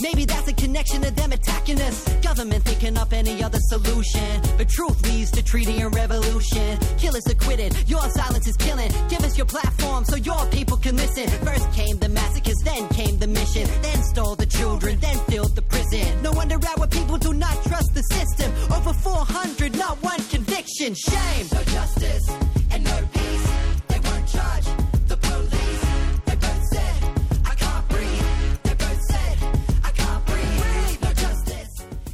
Maybe that's a connection to them attacking us. Government thinking up any other solution. But truth leads to treaty and revolution. Killers acquitted, your silence is killing. Give us your platform so your people can listen. First came the massacres, then came the mission. Then stole the children, then filled the prison. No wonder our people do not trust the system. Over 400, not one conviction. Shame. No justice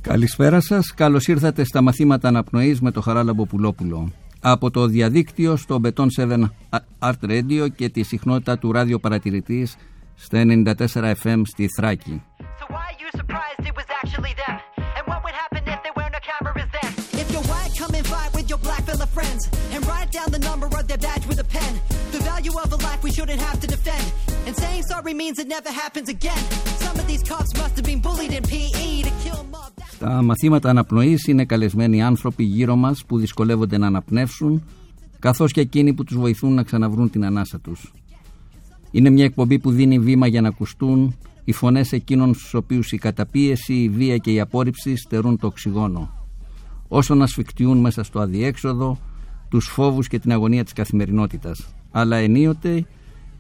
Καλησπέρα σας, καλώς ήρθατε στα μαθήματα αναπνοής με το Χαράλαμπο Πουλόπουλο. Από το διαδίκτυο στο Beton 7 Art Radio και τη συχνότητα του ράδιο παρατηρητής στα 94 FM στη Θράκη. So why are you surprised it was actually them? And what would happen if there were no cameras then? If you're white, come and fight with your black fella friends and write down the number of their badge with a pen. The value of a life we shouldn't have to defend. And saying sorry means it never happens again. Some of these cops must have been bullied in PE to kill mob. Στα μαθήματα αναπνοής είναι καλεσμένοι άνθρωποι γύρω μας που δυσκολεύονται να αναπνεύσουν καθώς και εκείνοι που τους βοηθούν να ξαναβρούν την ανάσα τους. Είναι μια εκπομπή που δίνει βήμα για να ακουστούν οι φωνές εκείνων στους οποίους η καταπίεση, η βία και η απόρριψη στερούν το οξυγόνο. Όσο να σφιχτιούν μέσα στο αδιέξοδο, τους φόβους και την αγωνία της καθημερινότητας. Αλλά ενίοτε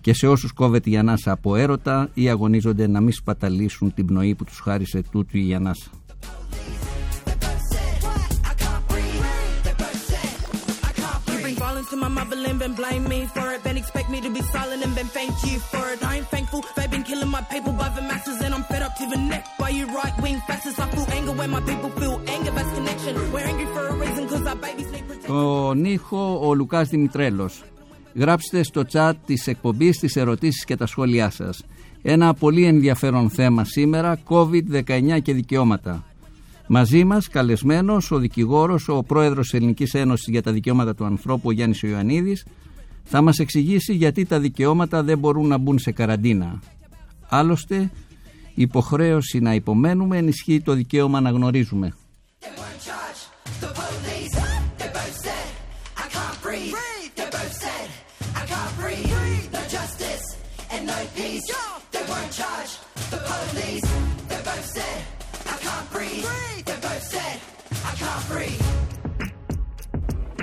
και σε όσους κόβεται η ανάσα από έρωτα ή αγωνίζονται να μην σπαταλήσουν την πνοή που τους χάρισε τούτου η ανάσα. My motherland, then blame me for it. Then expect me to be silent and then thank you for it. I ain't thankful, they've been killing my people by the masses, and I'm fed up to the neck by you right wing fascists. I feel anger when my people feel anger, that's connection. We're angry for a reason, cause our babies need protection. Τον ήχο ο Λουκάς Δημητρέλος. Γράψτε στο chat της εκπομπής τις ερωτήσεις και τα σχόλιά σας. Ένα πολύ ενδιαφέρον θέμα σήμερα, COVID-19 και δικαιώματα. Μαζί μας καλεσμένος ο δικηγόρος, ο πρόεδρος της Ελληνικής Ένωσης για τα Δικαιώματα του Ανθρώπου, ο Γιάννης Ιωαννίδης, θα μας εξηγήσει γιατί τα δικαιώματα δεν μπορούν να μπουν σε καραντίνα. Άλλωστε, η υποχρέωση να υπομένουμε ενισχύει το δικαίωμα να γνωρίζουμε. They won't charge the police. They both said, I can't breathe. They both said, I can't breathe. I can't breathe.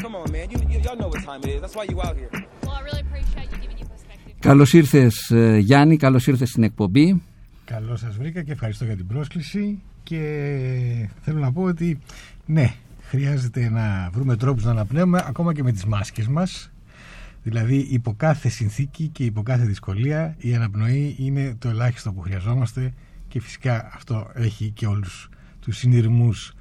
Come on, man. You, you, y'all know what time it is. That's why you out here. Well, I really appreciate you giving your perspective. Καλώς ήρθες ε, Γιάννη, καλώς ήρθες στην εκπομπή. Καλώς σας βρήκα και ευχαριστώ για την πρόσκληση και θέλω να πω ότι ναι, χρειάζεται να βρούμε τρόπους να αναπνέουμε ακόμα και με τις μάσκες μας δηλαδή υπό κάθε συνθήκη και υπό κάθε δυσκολία η αναπνοή είναι το ελάχιστο που χρειαζόμαστε και φυσικά αυτό έχει και όλους τους συνειρμούς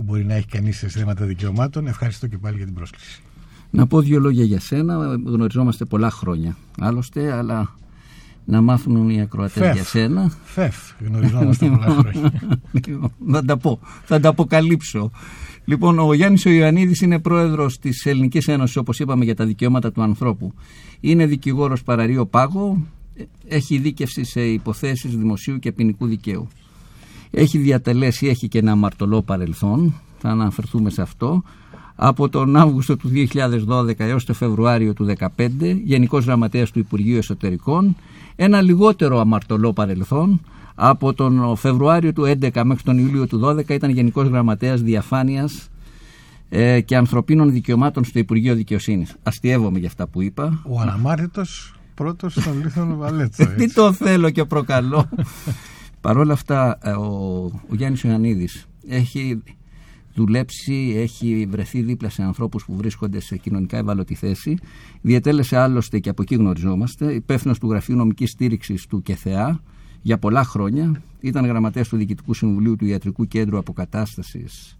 που μπορεί να έχει κανείς σε θέματα δικαιωμάτων. Ευχαριστώ και πάλι για την πρόσκληση. Να πω δύο λόγια για σένα. Γνωριζόμαστε πολλά χρόνια. Άλλωστε, αλλά να μάθουν οι ακροατές Φεφ. για σένα. Φεφ, γνωριζόμαστε πολλά χρόνια. Λοιπόν, θα τα πω, θα τα αποκαλύψω. Λοιπόν, ο Γιάννης ο Ιωαννίδης είναι πρόεδρος της Ελληνικής Ένωσης, όπως είπαμε, για τα δικαιώματα του ανθρώπου. Είναι δικηγόρος παραρίο πάγο, έχει δίκευση σε υποθέσεις δημοσίου και ποινικού δικαίου. Έχει διατελέσει, έχει και ένα αμαρτωλό παρελθόν, θα αναφερθούμε σε αυτό. Από τον Αύγουστο του 2012 έως το Φεβρουάριο του 2015, Γενικός Γραμματέας του Υπουργείου Εσωτερικών, ένα λιγότερο αμαρτωλό παρελθόν, από τον Φεβρουάριο του 2011 μέχρι τον Ιούλιο του 2012 ήταν Γενικός Γραμματέας Διαφάνειας ε, και Ανθρωπίνων Δικαιωμάτων στο Υπουργείο Δικαιοσύνης. Αστειεύομαι για αυτά που είπα. Ο αναμάρτητος πρώτος στον Λίθον Βαλέτσο. Τι έτσι. το θέλω και προκαλώ. Παρ' όλα αυτά, ε, ο, ο Γιάννης Ιωαννίδης έχει δουλέψει, έχει βρεθεί δίπλα σε ανθρώπους που βρίσκονται σε κοινωνικά ευάλωτη θέση. Διετέλεσε άλλωστε και από εκεί γνωριζόμαστε, υπεύθυνος του Γραφείου Νομικής Στήριξης του ΚΕΘΕΑ για πολλά χρόνια. Ήταν γραμματέας του Διοικητικού Συμβουλίου του Ιατρικού Κέντρου Αποκατάστασης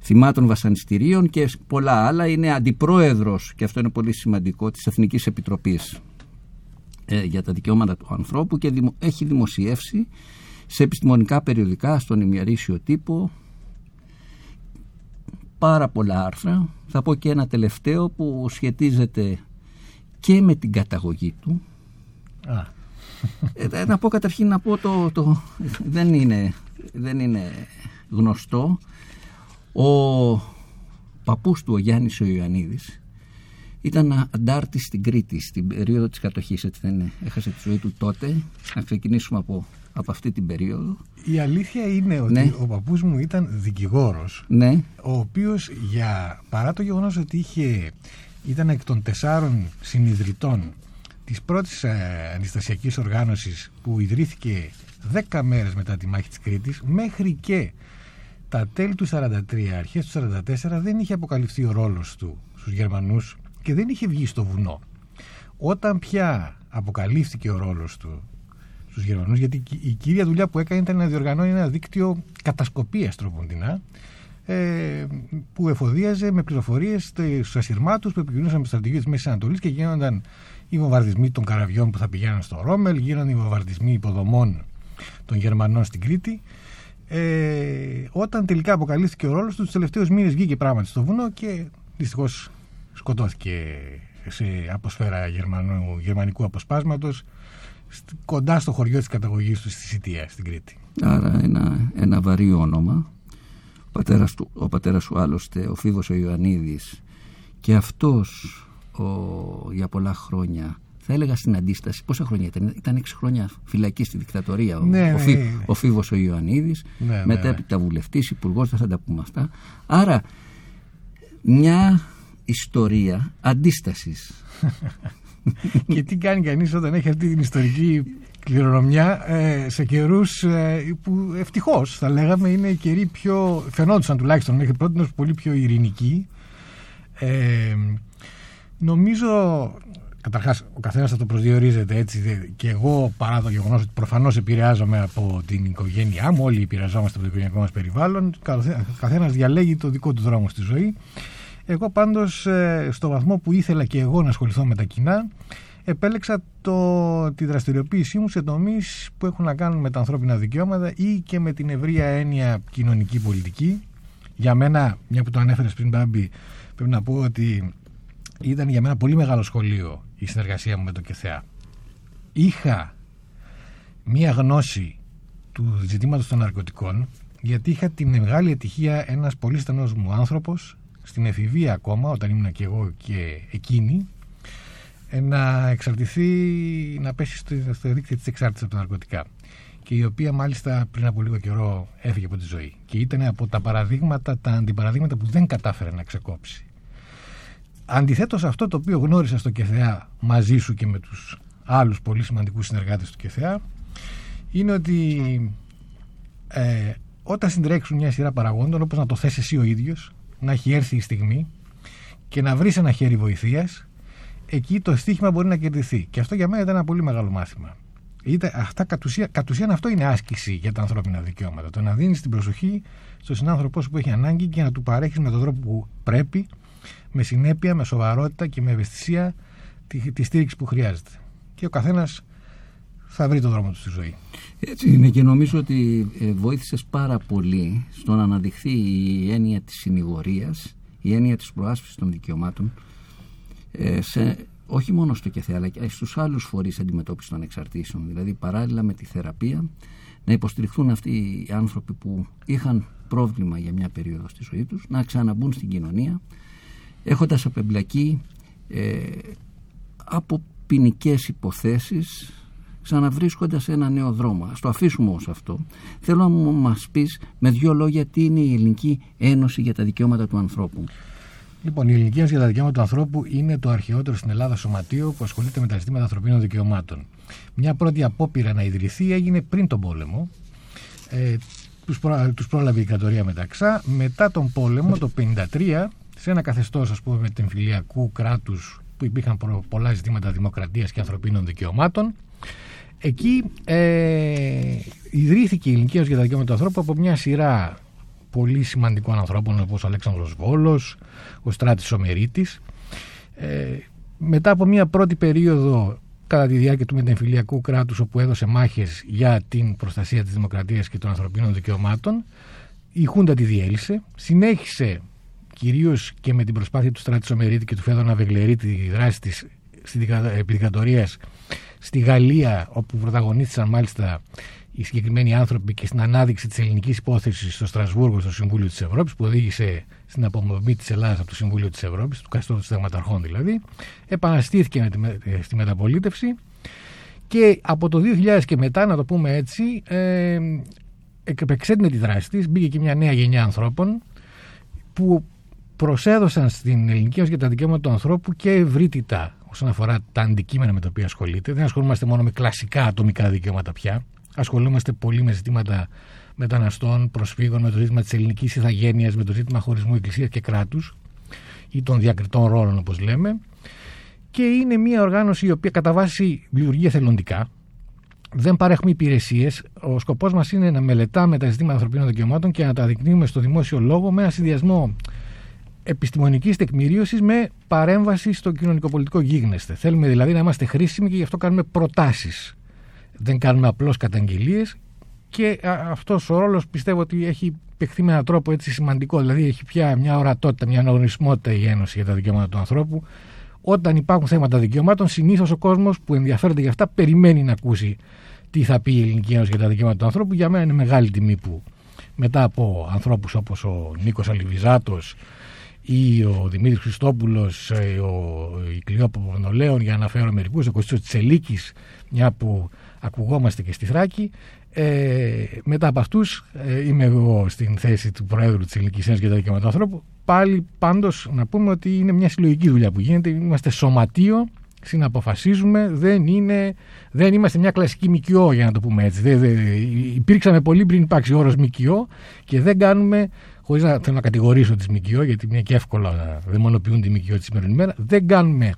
θυμάτων βασανιστήριων και πολλά άλλα. Είναι αντιπρόεδρος, και αυτό είναι πολύ σημαντικό, της Εθνικής Επιτροπής ε, για τα δικαιώματα του ανθρώπου και δημο- έχει δημοσιεύσει σε επιστημονικά περιοδικά, στον ημερήσιο τύπο, πάρα πολλά άρθρα. Θα πω και ένα τελευταίο που σχετίζεται και με την καταγωγή του. Α, Ε, να πω καταρχήν να πω το, το δεν, είναι, δεν είναι γνωστό. Ο παππούς του, ο Γιάννης ο Ιωαννίδης, ήταν αντάρτης στην Κρήτη στην περίοδο της κατοχής, έτσι δεν είναι. Έχασε τη ζωή του τότε. Να ξεκινήσουμε από, από αυτή την περίοδο. η αλήθεια είναι ότι Ναι. ο παππούς μου ήταν δικηγόρος Ναι, ο οποίος για, παρά το γεγονός ότι είχε, ήταν εκ των τεσσάρων συνειδητών της πρώτης ε, αντιστασιακής οργάνωσης που ιδρύθηκε 10 μέρες μετά τη μάχη της Κρήτης μέχρι και τα τέλη του 43, αρχές του 44 δεν είχε αποκαλυφθεί ο ρόλος του στους Γερμανούς και δεν είχε βγει στο βουνό. Όταν πια αποκαλύφθηκε ο ρόλος του στους Γερμανούς γιατί η κύρια δουλειά που έκανε ήταν να διοργανώνει ένα δίκτυο κατασκοπίας τροποντινά ε, που εφοδίαζε με πληροφορίες στους ασυρμάτους που επικοινωνούσαν με το στρατηγείο της Μέσης Ανατολής και γίνονταν οι βομβαρδισμοί των καραβιών που θα πηγαίναν στο Ρόμελ, γίνονταν οι βομβαρδισμοί υποδομών των Γερμανών στην Κρήτη. Ε, όταν τελικά αποκαλύφθηκε ο ρόλος του, τους τελευταίους μήνες βγήκε πράγματι στο βουνό και δυστυχώς σκοτώθηκε σε αποσφαίρα γερμανού, γερμανικού αποσπάσματος κοντά στο χωριό της καταγωγής του στη Σιτία, στην Κρήτη. άρα ένα, ένα βαρύ όνομα. Ο πατέρας, του, ο πατέρας σου άλλωστε, ο Φίβος ο Ιωαννίδης και αυτός ο, για πολλά χρόνια θα έλεγα στην αντίσταση. Πόσα χρόνια ήταν, ήταν 6 χρόνια φυλακή στη δικτατορία ο, Ναι, ο, ναι, Φί- ναι. ο Φίβος ο Ιωαννίδης, Ναι, ναι, μετέπειτα βουλευτής, υπουργός, δεν θα τα πούμε αυτά. Άρα μια ιστορία αντίστασης. και τι κάνει κανείς όταν έχει αυτή την ιστορική κληρονομιά ε, σε καιρούς ε, που ευτυχώς θα λέγαμε είναι οι καιροί πιο φαινόντουσαν τουλάχιστον μέχρι πρώτη πολύ πιο ειρηνικοί ε, νομίζω καταρχάς ο καθένας θα το προσδιορίζεται έτσι δε- και εγώ παρά το γεγονός ότι προφανώς επηρεάζομαι από την οικογένειά μου όλοι επηρεαζόμαστε από το οικογενειακό μας περιβάλλον καθέ- καθένας διαλέγει το δικό του δρόμο στη ζωή εγώ πάντως ε, στο βαθμό που ήθελα και εγώ να ασχοληθώ με τα κοινά επέλεξα το, τη δραστηριοποίησή μου σε τομείς που έχουν να κάνουν με τα ανθρώπινα δικαιώματα ή και με την ευρεία έννοια κοινωνική πολιτική. Για μένα, μια που το ανέφερες πριν Μπάμπη, πρέπει να πω ότι ήταν για μένα πολύ μεγάλο σχολείο η συνεργασία μου με το ΚΕΘΕΑ. Είχα μία γνώση του ζητήματος των ναρκωτικών γιατί είχα την μεγάλη ατυχία ένας πολύ στενός μου άνθρωπος στην εφηβεία ακόμα όταν ήμουν και εγώ και εκείνη ε, να εξαρτηθεί, να πέσει στο, στο δίκτυο της εξάρτησης από τα ναρκωτικά και η οποία μάλιστα πριν από λίγο καιρό έφυγε από τη ζωή και ήταν από τα παραδείγματα, τα αντιπαραδείγματα που δεν κατάφερε να ξεκόψει. Αντιθέτως αυτό το οποίο γνώρισα στο ΚΕΘΕΑ μαζί σου και με τους άλλους πολύ σημαντικούς συνεργάτες του ΚΕΘΕΑ είναι ότι ε, όταν συντρέξουν μια σειρά παραγόντων όπως να το θες εσύ ο ίδιος να έχει έρθει η στιγμή και να βρεις ένα χέρι βοηθείας εκεί το στίχημα μπορεί να κερδιθεί. Και αυτό για μένα ήταν ένα πολύ μεγάλο μάθημα. Είτε, αυτά κατ, ουσία, κατ' ουσίαν αυτό είναι άσκηση για τα ανθρώπινα δικαιώματα. Το να δίνεις την προσοχή στον συνάνθρωπό σου που έχει ανάγκη και να του παρέχεις με τον τρόπο που πρέπει με συνέπεια, με σοβαρότητα και με ευαισθησία τη, τη στήριξη που χρειάζεται. Και ο καθένας θα βρει τον δρόμο του στη ζωή Έτσι είναι και νομίζω ότι ε, βοήθησες πάρα πολύ στο να αναδειχθεί η έννοια της συνηγορίας, η έννοια της προάσπισης των δικαιωμάτων ε, σε, όχι μόνο στο ΚΕΘΕ αλλά και στους άλλους φορείς αντιμετώπισης των εξαρτήσεων. Δηλαδή παράλληλα με τη θεραπεία να υποστηριχθούν αυτοί οι άνθρωποι που είχαν πρόβλημα για μια περίοδο στη ζωή τους να ξαναμπούν στην κοινωνία έχοντας απεμπλακεί ε, από ποινικές υποθέσεις ξαναβρίσκοντας ένα νέο δρόμο. Ας το αφήσουμε όμως αυτό. Θέλω να μου μας πεις με δύο λόγια τι είναι η Ελληνική Ένωση για τα Δικαιώματα του Ανθρώπου. Λοιπόν, η Ελληνική Ένωση για τα Δικαιώματα του Ανθρώπου είναι το αρχαιότερο στην Ελλάδα σωματείο που ασχολείται με τα ζητήματα ανθρωπίνων δικαιωμάτων. Μια πρώτη απόπειρα να ιδρυθεί έγινε πριν τον πόλεμο. Ε, τους, προ, τους πρόλαβε η δικτατορία μεταξά. Μετά τον πόλεμο, το 1953, σε ένα καθεστώς ας πούμε μετεμφυλιακού κράτους που υπήρχαν προ- πολλά ζητήματα δημοκρατίας και ανθρωπίνων δικαιωμάτων, εκεί ε, ιδρύθηκε η Ελληνική Ένωση για τα Δικαιώματα του Ανθρώπου από μια σειρά πολύ σημαντικών ανθρώπων όπως ο Αλέξανδρος Βόλος, ο Στράτης Ομερίτης. Ε, μετά από μια πρώτη περίοδο κατά τη διάρκεια του μετεμφυλιακού κράτους όπου έδωσε μάχες για την προστασία της δημοκρατίας και των ανθρωπίνων δικαιωμάτων. Η Χούντα τη διέλυσε, συνέχισε κυρίως και με την προσπάθεια του Στράτη Σομερίτη και του Φέδωνα Βεγλερίτη τη δράση της επιδικατορίας στη Γαλλία όπου πρωταγωνίστησαν μάλιστα οι συγκεκριμένοι άνθρωποι και στην ανάδειξη της ελληνικής υπόθεσης στο Στρασβούργο, στο Συμβούλιο της Ευρώπης, που οδήγησε στην απομονή της Ελλάδας από το Συμβούλιο της Ευρώπης, του καθεστώτο συνταγματαρχών δηλαδή, επαναστήθηκε στη μεταπολίτευση και από το 2000 και μετά, να το πούμε έτσι, ε, επεξέτεινε τη δράση της. Μπήκε και μια νέα γενιά ανθρώπων που προσέδωσαν στην ελληνική για τα δικαιώματα του ανθρώπου και ευρύτητα όσον αφορά τα αντικείμενα με τα οποία ασχολείται. Δεν ασχολούμαστε μόνο με κλασικά ατομικά δικαιώματα πια. Ασχολούμαστε πολύ με ζητήματα μεταναστών, προσφύγων, με το ζήτημα της ελληνικής ηθαγένειας, με το ζήτημα χωρισμού εκκλησίας και κράτους ή των διακριτών ρόλων, όπως λέμε. Και είναι μια οργάνωση η οποία κατά βάση λειτουργεί εθελοντικά. Δεν παρέχουμε υπηρεσίες. Ο σκοπός μας είναι να μελετάμε τα ζητήματα ανθρωπίνων δικαιωμάτων και να τα δεικνύουμε στο δημόσιο λόγο με ένα συνδυασμό επιστημονικής τεκμηρίωσης με παρέμβαση στο κοινωνικοπολιτικό γίγνεσθε. Θέλουμε δηλαδή να είμαστε χρήσιμοι και γι' αυτό κάνουμε προτάσεις δεν κάνουμε απλώς καταγγελίες και αυτός ο ρόλος πιστεύω ότι έχει παιχθεί με έναν τρόπο έτσι σημαντικό. Δηλαδή έχει πια μια ορατότητα, μια αναγνωρισμότητα η Ένωση για τα δικαιώματα του ανθρώπου. Όταν υπάρχουν θέματα δικαιωμάτων, συνήθως ο κόσμος που ενδιαφέρεται για αυτά περιμένει να ακούσει τι θα πει η Ελληνική Ένωση για τα δικαιώματα του ανθρώπου. Για μένα είναι μεγάλη τιμή που μετά από ανθρώπους όπως ο Νίκος Αλιβιζάτος ή ο Δημήτρης Χριστόπουλος, ε, ο, η Κλειό Παπανολέων, για να αναφέρω μερικούς, ο Κωστή Τσελίκης, μια που ακουγόμαστε και στη Θράκη. Ε, μετά από αυτούς, ε, είμαι εγώ στην θέση του Προέδρου της Ελληνικής Ένωσης για τα Δικαιώματα του Ανθρώπου. Πάλι πάντως να πούμε ότι είναι μια συλλογική δουλειά που γίνεται. Είμαστε σωματείο, συναποφασίζουμε, δεν, είναι, δεν είμαστε μια κλασική ΜΚΟ για να το πούμε έτσι. Δεν, δεν, υπήρξαμε πολύ πριν υπάρξει ο όρος ΜΚΟ και δεν κάνουμε, χωρίς να θέλω να κατηγορήσω τι ΜΚΟ, γιατί είναι και εύκολο να δαιμονοποιούν τη ΜΚΟ τη σημερινή μέρα, δεν κάνουμε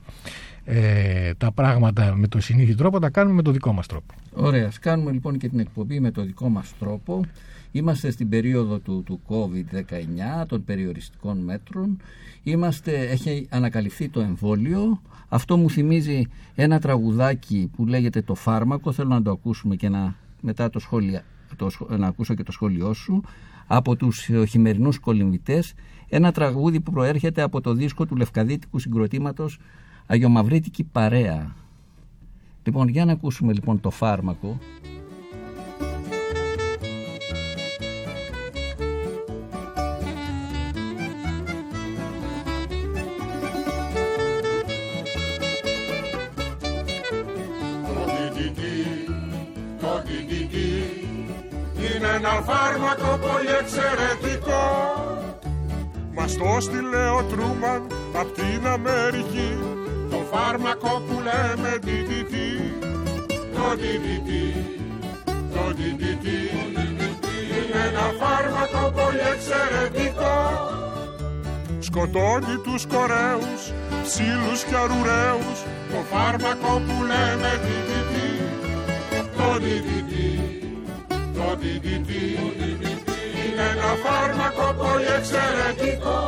ε, τα πράγματα με το συνήθι τρόπο, τα κάνουμε με το δικό μας τρόπο. Ωραία, ας κάνουμε λοιπόν και την εκπομπή με το δικό μας τρόπο. Είμαστε στην περίοδο του, του COVID-19, των περιοριστικών μέτρων. Είμαστε, έχει ανακαλυφθεί το εμβόλιο. Αυτό μου θυμίζει ένα τραγουδάκι που λέγεται «Το φάρμακο». Θέλω να το ακούσουμε και να, μετά το σχόλιο, το, να ακούσω και το σχόλιο σου. Από τους χειμερινούς κολυμβητές. Ένα τραγούδι που προέρχεται από το δίσκο του Λευκαδίτικου συγκροτήματος Αγιομαυρίτικη παρέα. Λοιπόν, για να ακούσουμε λοιπόν το φάρμακο. Ένα φάρμακο πολύ εξαιρετικό. Μας το στείλε ο Τρούμαν απ' την Αμερική. Το φάρμακο που λέμε DDT Το DDT Το DDT Είναι ένα φάρμακο πολύ εξαιρετικό. Σκοτώνει τους κορέους, ψήλους και αρουραίους. Το φάρμακο που λέμε DDT Το DDT Το DDT Είναι ένα φάρμακο πολύ εξαιρετικό.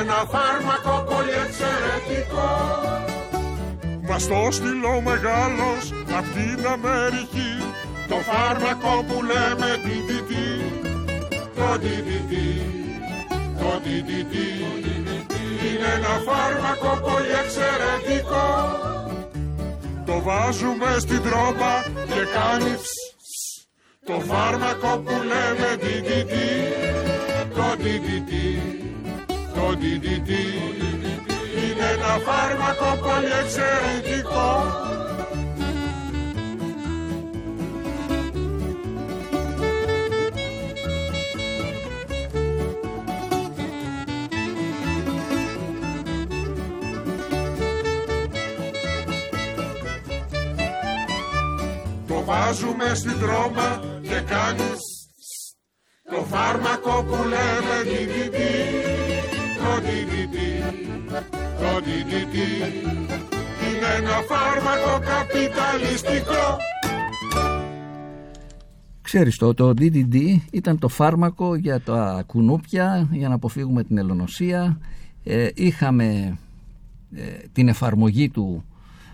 Ένα φάρμακο πολύ εξαιρετικό Μας το στείλω μεγάλος απ' την Αμερική Το φάρμακο που λέμε DDT Το DDT Το DDT Είναι ένα φάρμακο πολύ εξαιρετικό. Το βάζουμε στην τρόπα και κάνει Το φάρμακο που λέμε DDT Το DDT το DDT είναι ένα φάρμακο πολύ εξαιρετικό Το βάζουμε στην τρόμα και κάνεις το φάρμακο που λέμε DDT DDT, το DDT είναι ένα φάρμακο καπιταλιστικό. Ξέρεις το, το DDD ήταν το φάρμακο για τα κουνούπια για να αποφύγουμε την ελονοσία. Ε, είχαμε ε, την εφαρμογή του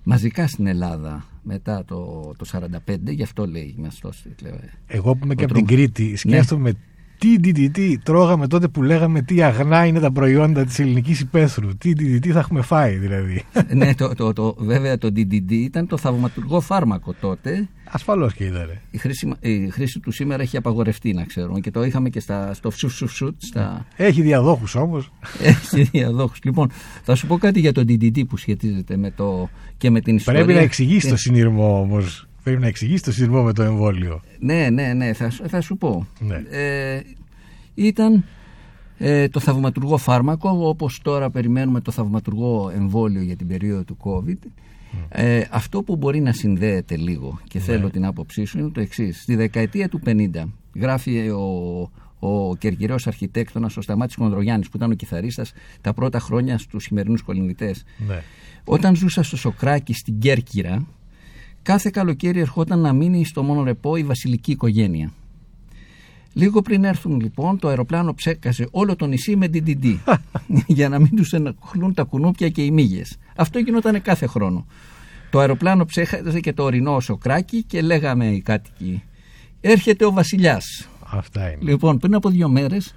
μαζικά στην Ελλάδα μετά το, το 45, γι' αυτό λέει μας το Εγώ που είμαι και Ο από την τρόμος. Κρήτη, σκέφτομαι τι DDT τρώγαμε τότε που λέγαμε τι αγνά είναι τα προϊόντα της ελληνικής υπαίθρου. Τι DDT θα έχουμε φάει δηλαδή. ναι, το, το, το, βέβαια το DDD ήταν το θαυματουργό φάρμακο τότε. Ασφαλώς και ήταν. Η χρήση, η χρήση του σήμερα έχει απαγορευτεί να ξέρουμε και το είχαμε και στα, στο φσου φσου φσου στα, Έχει διαδόχους όμως. Έχει διαδόχους. Λοιπόν, θα σου πω κάτι για το DDT που σχετίζεται με το, και με την ιστορία. Πρέπει να εξηγήσει Ε, το συνειρμό όμως. Πρέπει να εξηγήσεις το συνειρμό με το εμβόλιο. Ναι, ναι, ναι, θα, σου- θα σου πω. Ναι. Ε, ήταν ε, το θαυματουργό φάρμακο, όπως τώρα περιμένουμε το θαυματουργό εμβόλιο για την περίοδο του COVID. Ε, αυτό που μπορεί να συνδέεται λίγο και θέλω την άποψή σου είναι το εξής. Στη δεκαετία του 50 γράφει ο, ο κερκυρός αρχιτέκτονας ο Σταμάτης Κονδρογιάννης που ήταν ο κιθαρίστας τα πρώτα χρόνια στους σημερινούς κολυνδητές. Ναι. Όταν ζούσα στο Σοκράκι στην Κέρκυρα, κάθε καλοκαίρι ερχόταν να μείνει στο μόνο ρεπό η βασιλική οικογένεια. Λίγο πριν έρθουν λοιπόν, το αεροπλάνο ψέκασε όλο το νησί με DDD για να μην τους ενοχλούν τα κουνούπια και οι μύγες. Αυτό γινόταν κάθε χρόνο. Το αεροπλάνο ψέχασε και το ορεινό Σοκράκι και λέγαμε οι κάτοικοι «Έρχεται ο βασιλιάς». Αυτά είναι. Λοιπόν, πριν από δύο μέρες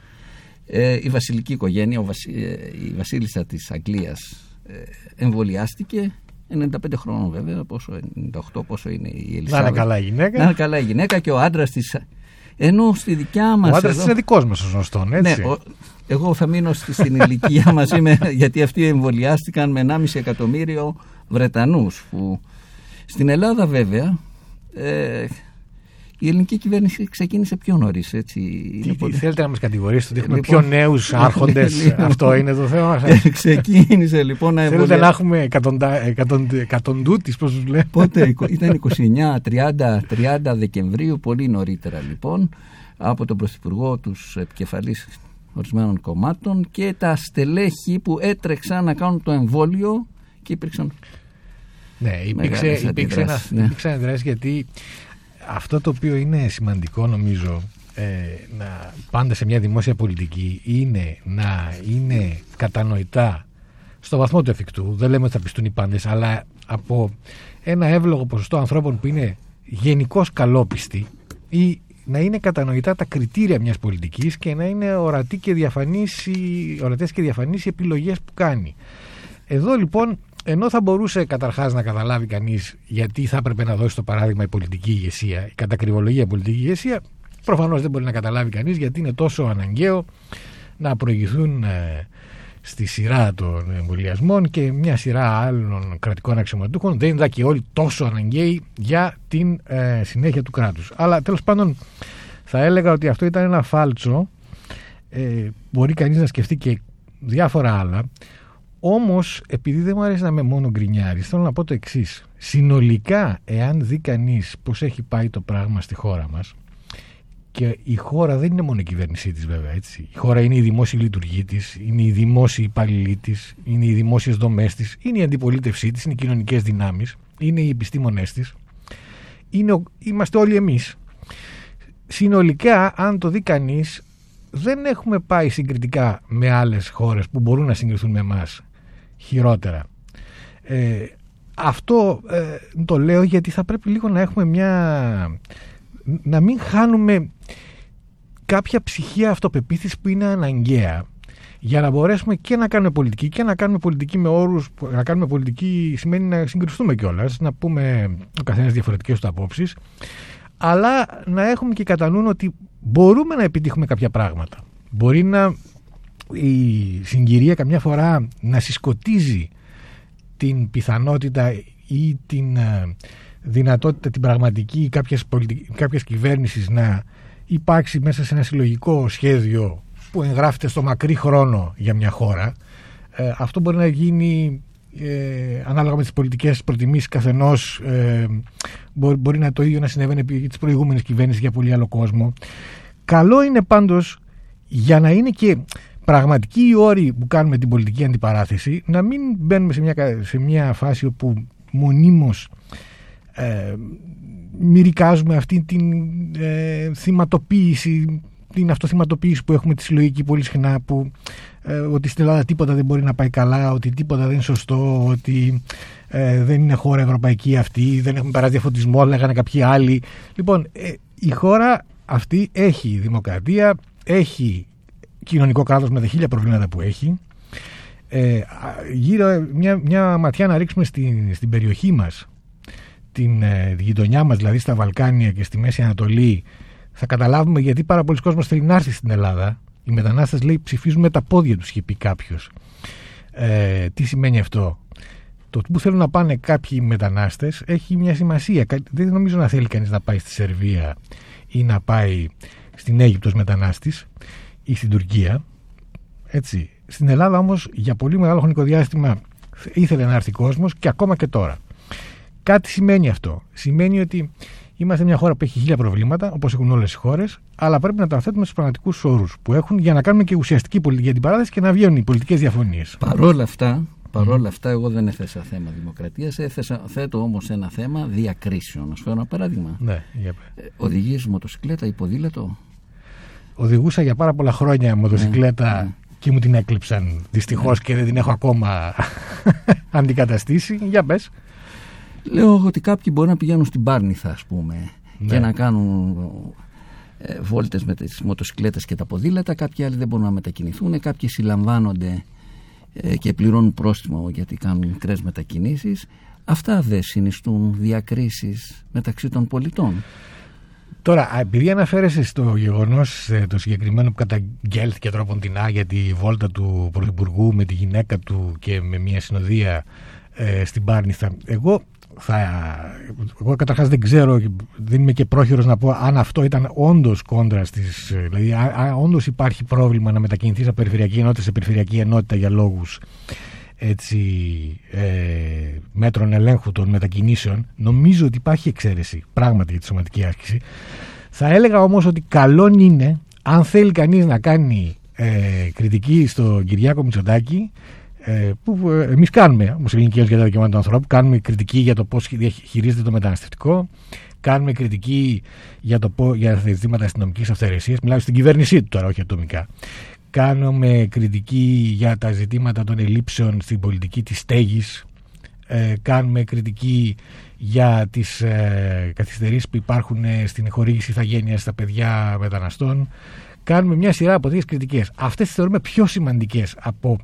ε, η βασιλική οικογένεια, ο βασι- ε, η βασίλισσα της Αγγλίας ε, εμβολιάστηκε 95 χρόνων βέβαια, πόσο, 98 πόσο είναι η Να Ελισάβετ. είναι καλά η γυναίκα. Να είναι καλά η γυναίκα και ο άντρας της ενώ στη δικιά μας Ο άντρας εδώ- είναι δικός μας ω γνωστόν, έτσι. ναι, ο- εγώ θα μείνω στη- στην ηλικία μαζί με, γιατί αυτοί εμβολιάστηκαν με 1,5 εκατομμύριο Βρετανούς που στην Ελλάδα βέβαια ε, η ελληνική κυβέρνηση ξεκίνησε πιο νωρίς. Έτσι, Τι, Είναι τι πολύ- θέλετε να μας κατηγορήσετε ότι έχουμε Λοιπόν, πιο νέους άρχοντες; λοιπόν. Αυτό είναι το θέμα. Ε, ξεκίνησε λοιπόν να Θέλετε εμβολιάσει. να έχουμε εκατοντά- εκατον- εκατοντούτης, πώς τους λέμε; Πότε εικο- ήταν 29-30 30 Δεκεμβρίου, πολύ νωρίτερα λοιπόν, από τον Πρωθυπουργό, τους επικεφαλής ορισμένων κομμάτων και τα στελέχη που έτρεξαν να κάνουν το εμβόλιο και υπήρξαν Ναι, υπήρξε, Μεγάλες υπήρξε ένα, αντιδράσεις, ναι. υπήρξαν αντιδράσεις γιατί αυτό το οποίο είναι σημαντικό νομίζω ε, να, πάντα σε μια δημόσια πολιτική είναι να είναι κατανοητά στο βαθμό του εφικτού, δεν λέμε ότι θα πιστούν οι πάντες, αλλά από ένα εύλογο ποσοστό ανθρώπων που είναι γενικώς καλόπιστοι ή να είναι κατανοητά τα κριτήρια μιας πολιτικής και να είναι ορατή και διαφανής, οι- ορατές και διαφανείς οι επιλογές που κάνει. Εδώ λοιπόν, ενώ θα μπορούσε καταρχάς να καταλάβει κανείς γιατί θα έπρεπε να δώσει το παράδειγμα η πολιτική ηγεσία, η κατακριβολογία πολιτική ηγεσία, προφανώς δεν μπορεί να καταλάβει κανείς γιατί είναι τόσο αναγκαίο να προηγηθούν ε, στη σειρά των εμβολιασμών και μια σειρά άλλων κρατικών αξιωματούχων. Δεν ήταν και όλοι τόσο αναγκαίοι για την ε, συνέχεια του κράτους. Αλλά τέλος πάντων, θα έλεγα ότι αυτό ήταν ένα φάλτσο. Ε, μπορεί κανείς να σκεφτεί και διάφορα άλλα. Όμως, επειδή δεν μου αρέσει να είμαι μόνο γκρινιάρης, θέλω να πω το εξής. Συνολικά, εάν δει κανείς πώς έχει πάει το πράγμα στη χώρα μας, και η χώρα δεν είναι μόνο η κυβέρνησή της, βέβαια. Έτσι. Η χώρα είναι η δημόσια λειτουργή της, είναι οι δημόσιοι υπαλληλοί της, είναι οι δημόσιες δομές της, είναι η αντιπολίτευσή της, είναι οι κοινωνικές δυνάμεις, είναι οι επιστήμονές της. Είναι ο- Είμαστε όλοι εμείς. Συνολικά, αν το δει κανείς, δεν έχουμε πάει συγκριτικά με άλλες χώρες που μπορούν να συγκριθούν με εμάς χειρότερα. Ε, αυτό ε, το λέω γιατί θα πρέπει λίγο να έχουμε μια... να μην χάνουμε κάποια ψυχία αυτοπεποίθησης που είναι αναγκαία για να μπορέσουμε και να κάνουμε πολιτική και να κάνουμε πολιτική με όρους που- να κάνουμε πολιτική σημαίνει να συγκριστούμε κιόλας, να πούμε ο καθένας διαφορετικές του απόψεις αλλά να έχουμε και κατά νου ότι μπορούμε να επιτύχουμε κάποια πράγματα. Μπορεί να η συγκυρία καμιά φορά να συσκοτίζει την πιθανότητα ή την ε, δυνατότητα την πραγματική κάποιες, πολιτι... κάποιες κυβέρνησης να υπάρξει μέσα σε ένα συλλογικό σχέδιο που εγγράφεται στο μακρύ χρόνο για μια χώρα. Ε, αυτό μπορεί να γίνει ε, ανάλογα με τις πολιτικές προτιμήσεις καθενός ε, μπορεί, μπορεί να το ίδιο να συνέβαινε επί της προηγούμενης κυβέρνησης για πολύ άλλο κόσμο καλό είναι πάντως για να είναι και πραγματικοί οι όροι που κάνουμε την πολιτική αντιπαράθεση να μην μπαίνουμε σε μια, κα- σε μια φάση όπου μονίμως ε, μυρικάζουμε αυτή την ε, θυματοποίηση την αυτοθυματοποίηση που έχουμε τη συλλογική πολύ συχνά που ε, ότι στην Ελλάδα τίποτα δεν μπορεί να πάει καλά, ότι τίποτα δεν είναι σωστό, ότι ε, δεν είναι χώρα ευρωπαϊκή αυτή, δεν έχουμε περάσει διαφωτισμό, λέγανε κάποιοι άλλοι. Λοιπόν, ε, η χώρα αυτή έχει δημοκρατία, έχει κοινωνικό κράτος με τα χίλια προβλήματα που έχει. Ε, α, γύρω μια, μια ματιά να ρίξουμε στην, στην περιοχή μας την ε, γειτονιά μας δηλαδή στα Βαλκάνια και στη Μέση Ανατολή θα καταλάβουμε γιατί πάρα πολλοί κόσμος θέλει να έρθει στην Ελλάδα. Οι μετανάστες λέει ψηφίζουν με τα πόδια τους είχε πει κάποιος. Ε, τι σημαίνει αυτό; Το που θέλουν να πάνε κάποιοι μετανάστες έχει μια σημασία. Κα- δεν νομίζω να θέλει κανείς να πάει στη Σερβία ή να πάει στην Αίγυπτος ως μετανάστης ή στην Τουρκία έτσι. Στην Ελλάδα όμως για πολύ μεγάλο χρονικό διάστημα ήθελε να έρθει κόσμος και ακόμα και τώρα. Κάτι σημαίνει αυτό. Σημαίνει ότι είμαστε μια χώρα που έχει χίλια προβλήματα, όπως έχουν όλες οι χώρες, αλλά πρέπει να τα θέτουμε στους πραγματικούς όρους που έχουν για να κάνουμε και ουσιαστική πολιτική αντιπαράθεση και να βγαίνουν οι πολιτικές διαφωνίες. Παρόλα αυτά, παρόλα αυτά, εγώ δεν έθεσα θέμα δημοκρατίας. Θέτω όμως ένα θέμα διακρίσεων. Να σου φέρω ένα παράδειγμα. Ναι, για... Οδηγεί μοτοσυκλέτα ή ποδήλατο. Οδηγούσα για πάρα πολλά χρόνια μοτοσυκλέτα Ναι. και μου την έκλειψαν δυστυχώς και δεν την έχω ακόμα αντικαταστήσει. Για πες. Λέω ότι κάποιοι μπορεί να πηγαίνουν στην Πάρνηθα, ας πούμε, Ναι. και να κάνουν ε, βόλτες με τις μοτοσυκλέτες και τα ποδήλατα. Κάποιοι άλλοι δεν μπορούν να μετακινηθούν. Κάποιοι συλλαμβάνονται ε, και πληρώνουν πρόστιμο γιατί κάνουν μικρές μετακινήσεις. Αυτά δεν συνιστούν διακρίσεις μεταξύ των πολιτών. Τώρα, α, επειδή αναφέρεσαι στο γεγονός το συγκεκριμένο που καταγγέλθηκε τρόποντινά για τη βόλτα του Πρωθυπουργού με τη γυναίκα του και με μια συνοδεία ε, στην Πάρνηθα, εγώ θα. Εγώ καταρχάς δεν ξέρω, δεν είμαι και πρόχειρος να πω αν αυτό ήταν όντως κόντρα στις. Δηλαδή, αν όντως υπάρχει πρόβλημα να μετακινηθεί από περιφερειακή ενότητα σε περιφερειακή ενότητα για λόγους έτσι, ε, μέτρων ελέγχου των μετακινήσεων, νομίζω ότι υπάρχει εξαίρεση πράγματι για τη σωματική άσκηση. Θα έλεγα όμως ότι καλό είναι, αν θέλει κανείς να κάνει ε, κριτική στον Κυριάκο Μητσοτάκη, ε, που ε, εμείς κάνουμε, ως Ελληνική Ένωση για τα Δικαιώματα του Ανθρώπου, κάνουμε κριτική για το πώς χειρίζεται το μεταναστευτικό, κάνουμε κριτική για, το, πό- για τα ζητήματα αστυνομικής αυθαιρεσίας. Μιλάω στην κυβέρνησή του τώρα, όχι ατομικά. Κάνουμε κριτική για τα ζητήματα των ελλείψεων στην πολιτική της στέγης. Ε, κάνουμε κριτική για τις ε, καθυστερήσεις που υπάρχουν ε, στην χορήγηση ηθαγένειας στα παιδιά μεταναστών. Κάνουμε μια σειρά από τέτοιες κριτικές. Αυτές τις θεωρούμε πιο σημαντικές από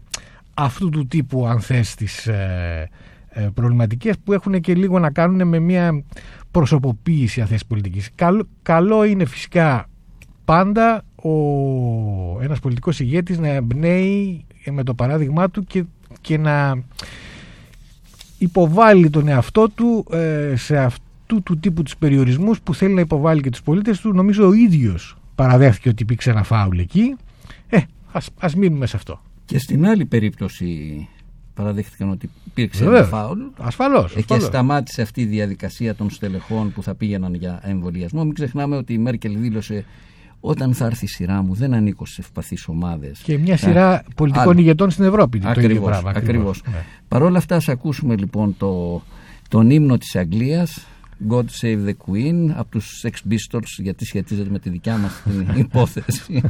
αυτού του τύπου αν θες τις ε, ε, προβληματικές που έχουν και λίγο να κάνουν με μια προσωποποίηση αν θες πολιτικής. Καλό, καλό είναι φυσικά πάντα ο, ένας πολιτικός ηγέτης να εμπνέει με το παράδειγμά του και, και να υποβάλει τον εαυτό του ε, σε αυτού του τύπου τους περιορισμούς που θέλει να υποβάλει και τους πολίτες του. Νομίζω ο ίδιος παραδέχθηκε ότι υπήρξε ένα φάουλ εκεί. Ε, ας, ας μείνουμε σε αυτό. Και στην άλλη περίπτωση παραδέχτηκαν ότι υπήρξε ένα Βεβαίως. φάουλ. Ασφαλώς, Ε, Και ασφαλώς. σταμάτησε αυτή η διαδικασία των στελεχών που θα πήγαιναν για εμβολιασμό. Μην ξεχνάμε ότι η Μέρκελ δήλωσε όταν θα έρθει η σειρά μου δεν ανήκω σε ευπαθείς ομάδες. Και μια σειρά πολιτικών άλλο. ηγετών στην Ευρώπη. το ίδιο Ακριβώς, πράγμα, ακριβώς. Ναι. Παρ' όλα αυτά ας ακούσουμε λοιπόν το, τον ύμνο της Αγγλίας God Save the Queen από τους Sex Pistols γιατί σχετίζεται με τη δικιά μας την υπόθεση.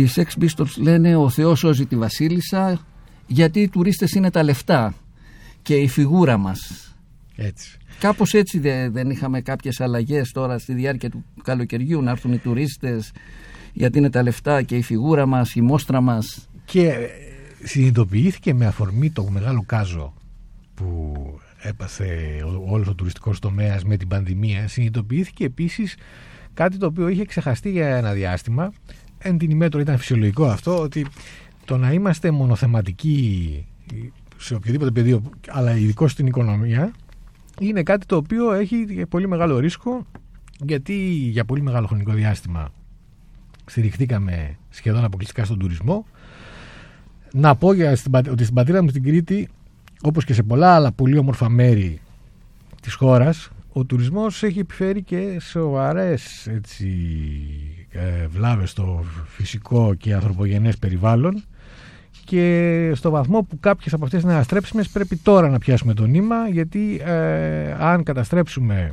Οι Sex Pistols λένε ο Θεός σώζει τη βασίλισσα γιατί οι τουρίστες είναι τα λεφτά και η φιγούρα μας. Έτσι. Κάπως έτσι δεν, δεν είχαμε κάποιες αλλαγές τώρα στη διάρκεια του καλοκαιριού να έρθουν οι τουρίστες γιατί είναι τα λεφτά και η φιγούρα μας, η μόστρα μας. Και ε, συνειδητοποιήθηκε με αφορμή το μεγάλο κάζο που έπαθε ο- όλος ο τουριστικός τομέας με την πανδημία συνειδητοποιήθηκε επίσης κάτι το οποίο είχε ξεχαστεί για ένα διάστημα εν την ημέτρο ήταν φυσιολογικό αυτό ότι το να είμαστε μονοθεματικοί σε οποιοδήποτε πεδίο αλλά ειδικό στην οικονομία είναι κάτι το οποίο έχει πολύ μεγάλο ρίσκο γιατί για πολύ μεγάλο χρονικό διάστημα στηριχθήκαμε σχεδόν αποκλειστικά στον τουρισμό. Να πω για στην, πατ- ότι στην πατρίδα μου στην Κρήτη όπως και σε πολλά άλλα πολύ όμορφα μέρη της χώρας ο τουρισμός έχει επιφέρει και σοβαρές έτσι, ε, βλάβες στο φυσικό και ανθρωπογενές περιβάλλον και στο βαθμό που κάποιες από αυτές είναι αναστρέψιμες πρέπει τώρα να πιάσουμε το νήμα γιατί ε, αν καταστρέψουμε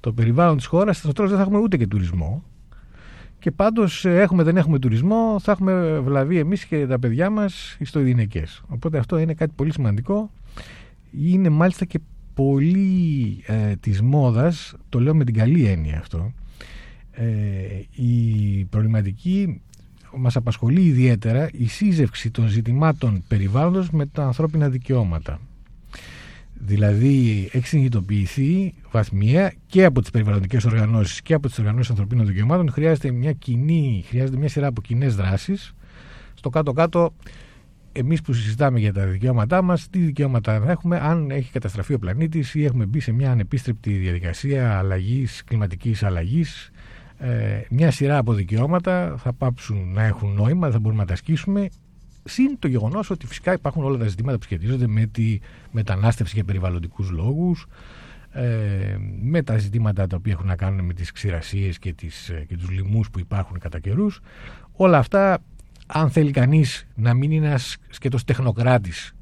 το περιβάλλον της χώρας στο τέλος δεν θα έχουμε ούτε και τουρισμό. Και πάντως ε, έχουμε δεν έχουμε τουρισμό θα έχουμε βλαβεί εμείς και τα παιδιά μας ιστοειδηνικές οπότε αυτό είναι κάτι πολύ σημαντικό. Είναι μάλιστα και πολύ ε, της μόδας το λέω με την καλή έννοια αυτό ε, η προβληματική μας απασχολεί ιδιαίτερα η σύζευξη των ζητημάτων περιβάλλοντος με τα ανθρώπινα δικαιώματα. Δηλαδή έχει συνειδητοποιηθεί βαθμιαία και από τις περιβαλλοντικές οργανώσεις και από τις οργανώσεις ανθρωπίνων δικαιωμάτων χρειάζεται μια κοινή, χρειάζεται μια σειρά από κοινές δράσεις. Στο κάτω-κάτω εμείς που συζητάμε για τα δικαιώματά μας τι δικαιώματα θα έχουμε αν έχει καταστραφεί ο πλανήτης ή έχουμε μπει σε μια ανεπίστρεπτη διαδικασία αλλαγής, κλιματικής αλλαγής ε, μια σειρά από δικαιώματα θα πάψουν να έχουν νόημα, δεν θα μπορούμε να τα ασκήσουμε Συν το γεγονός ότι φυσικά υπάρχουν όλα τα ζητήματα που σχετίζονται με τη μετανάστευση για περιβαλλοντικούς λόγους, ε, με τα ζητήματα τα οποία έχουν να κάνουν με τις ξηρασίες και, τις, ε, και τους λοιμούς που υπάρχουν κατά καιρούς. Όλα αυτά, αν θέλει κανείς να μην είναι ένας σκέτος τεχνοκράτης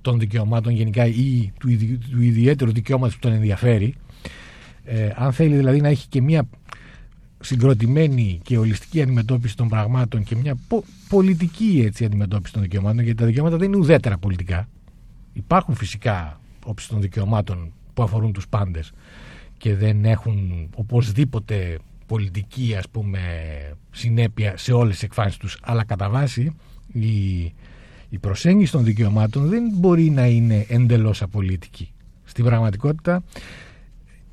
των δικαιωμάτων γενικά ή του, ιδι- του ιδιαίτερου δικαιώματος που τον ενδιαφέρει, ε, αν θέλει δηλαδή να έχει και μια συγκροτημένη και ολιστική αντιμετώπιση των πραγμάτων και μια πο- πολιτική έτσι, αντιμετώπιση των δικαιωμάτων, γιατί τα δικαιώματα δεν είναι ουδέτερα πολιτικά. Υπάρχουν φυσικά όψεις των δικαιωμάτων που αφορούν τους πάντες και δεν έχουν οπωσδήποτε πολιτική ας πούμε συνέπεια σε όλες τις εκφάνσεις τους αλλά κατά βάση η, η προσέγγιση των δικαιωμάτων δεν μπορεί να είναι εντελώς απολύτικη στην πραγματικότητα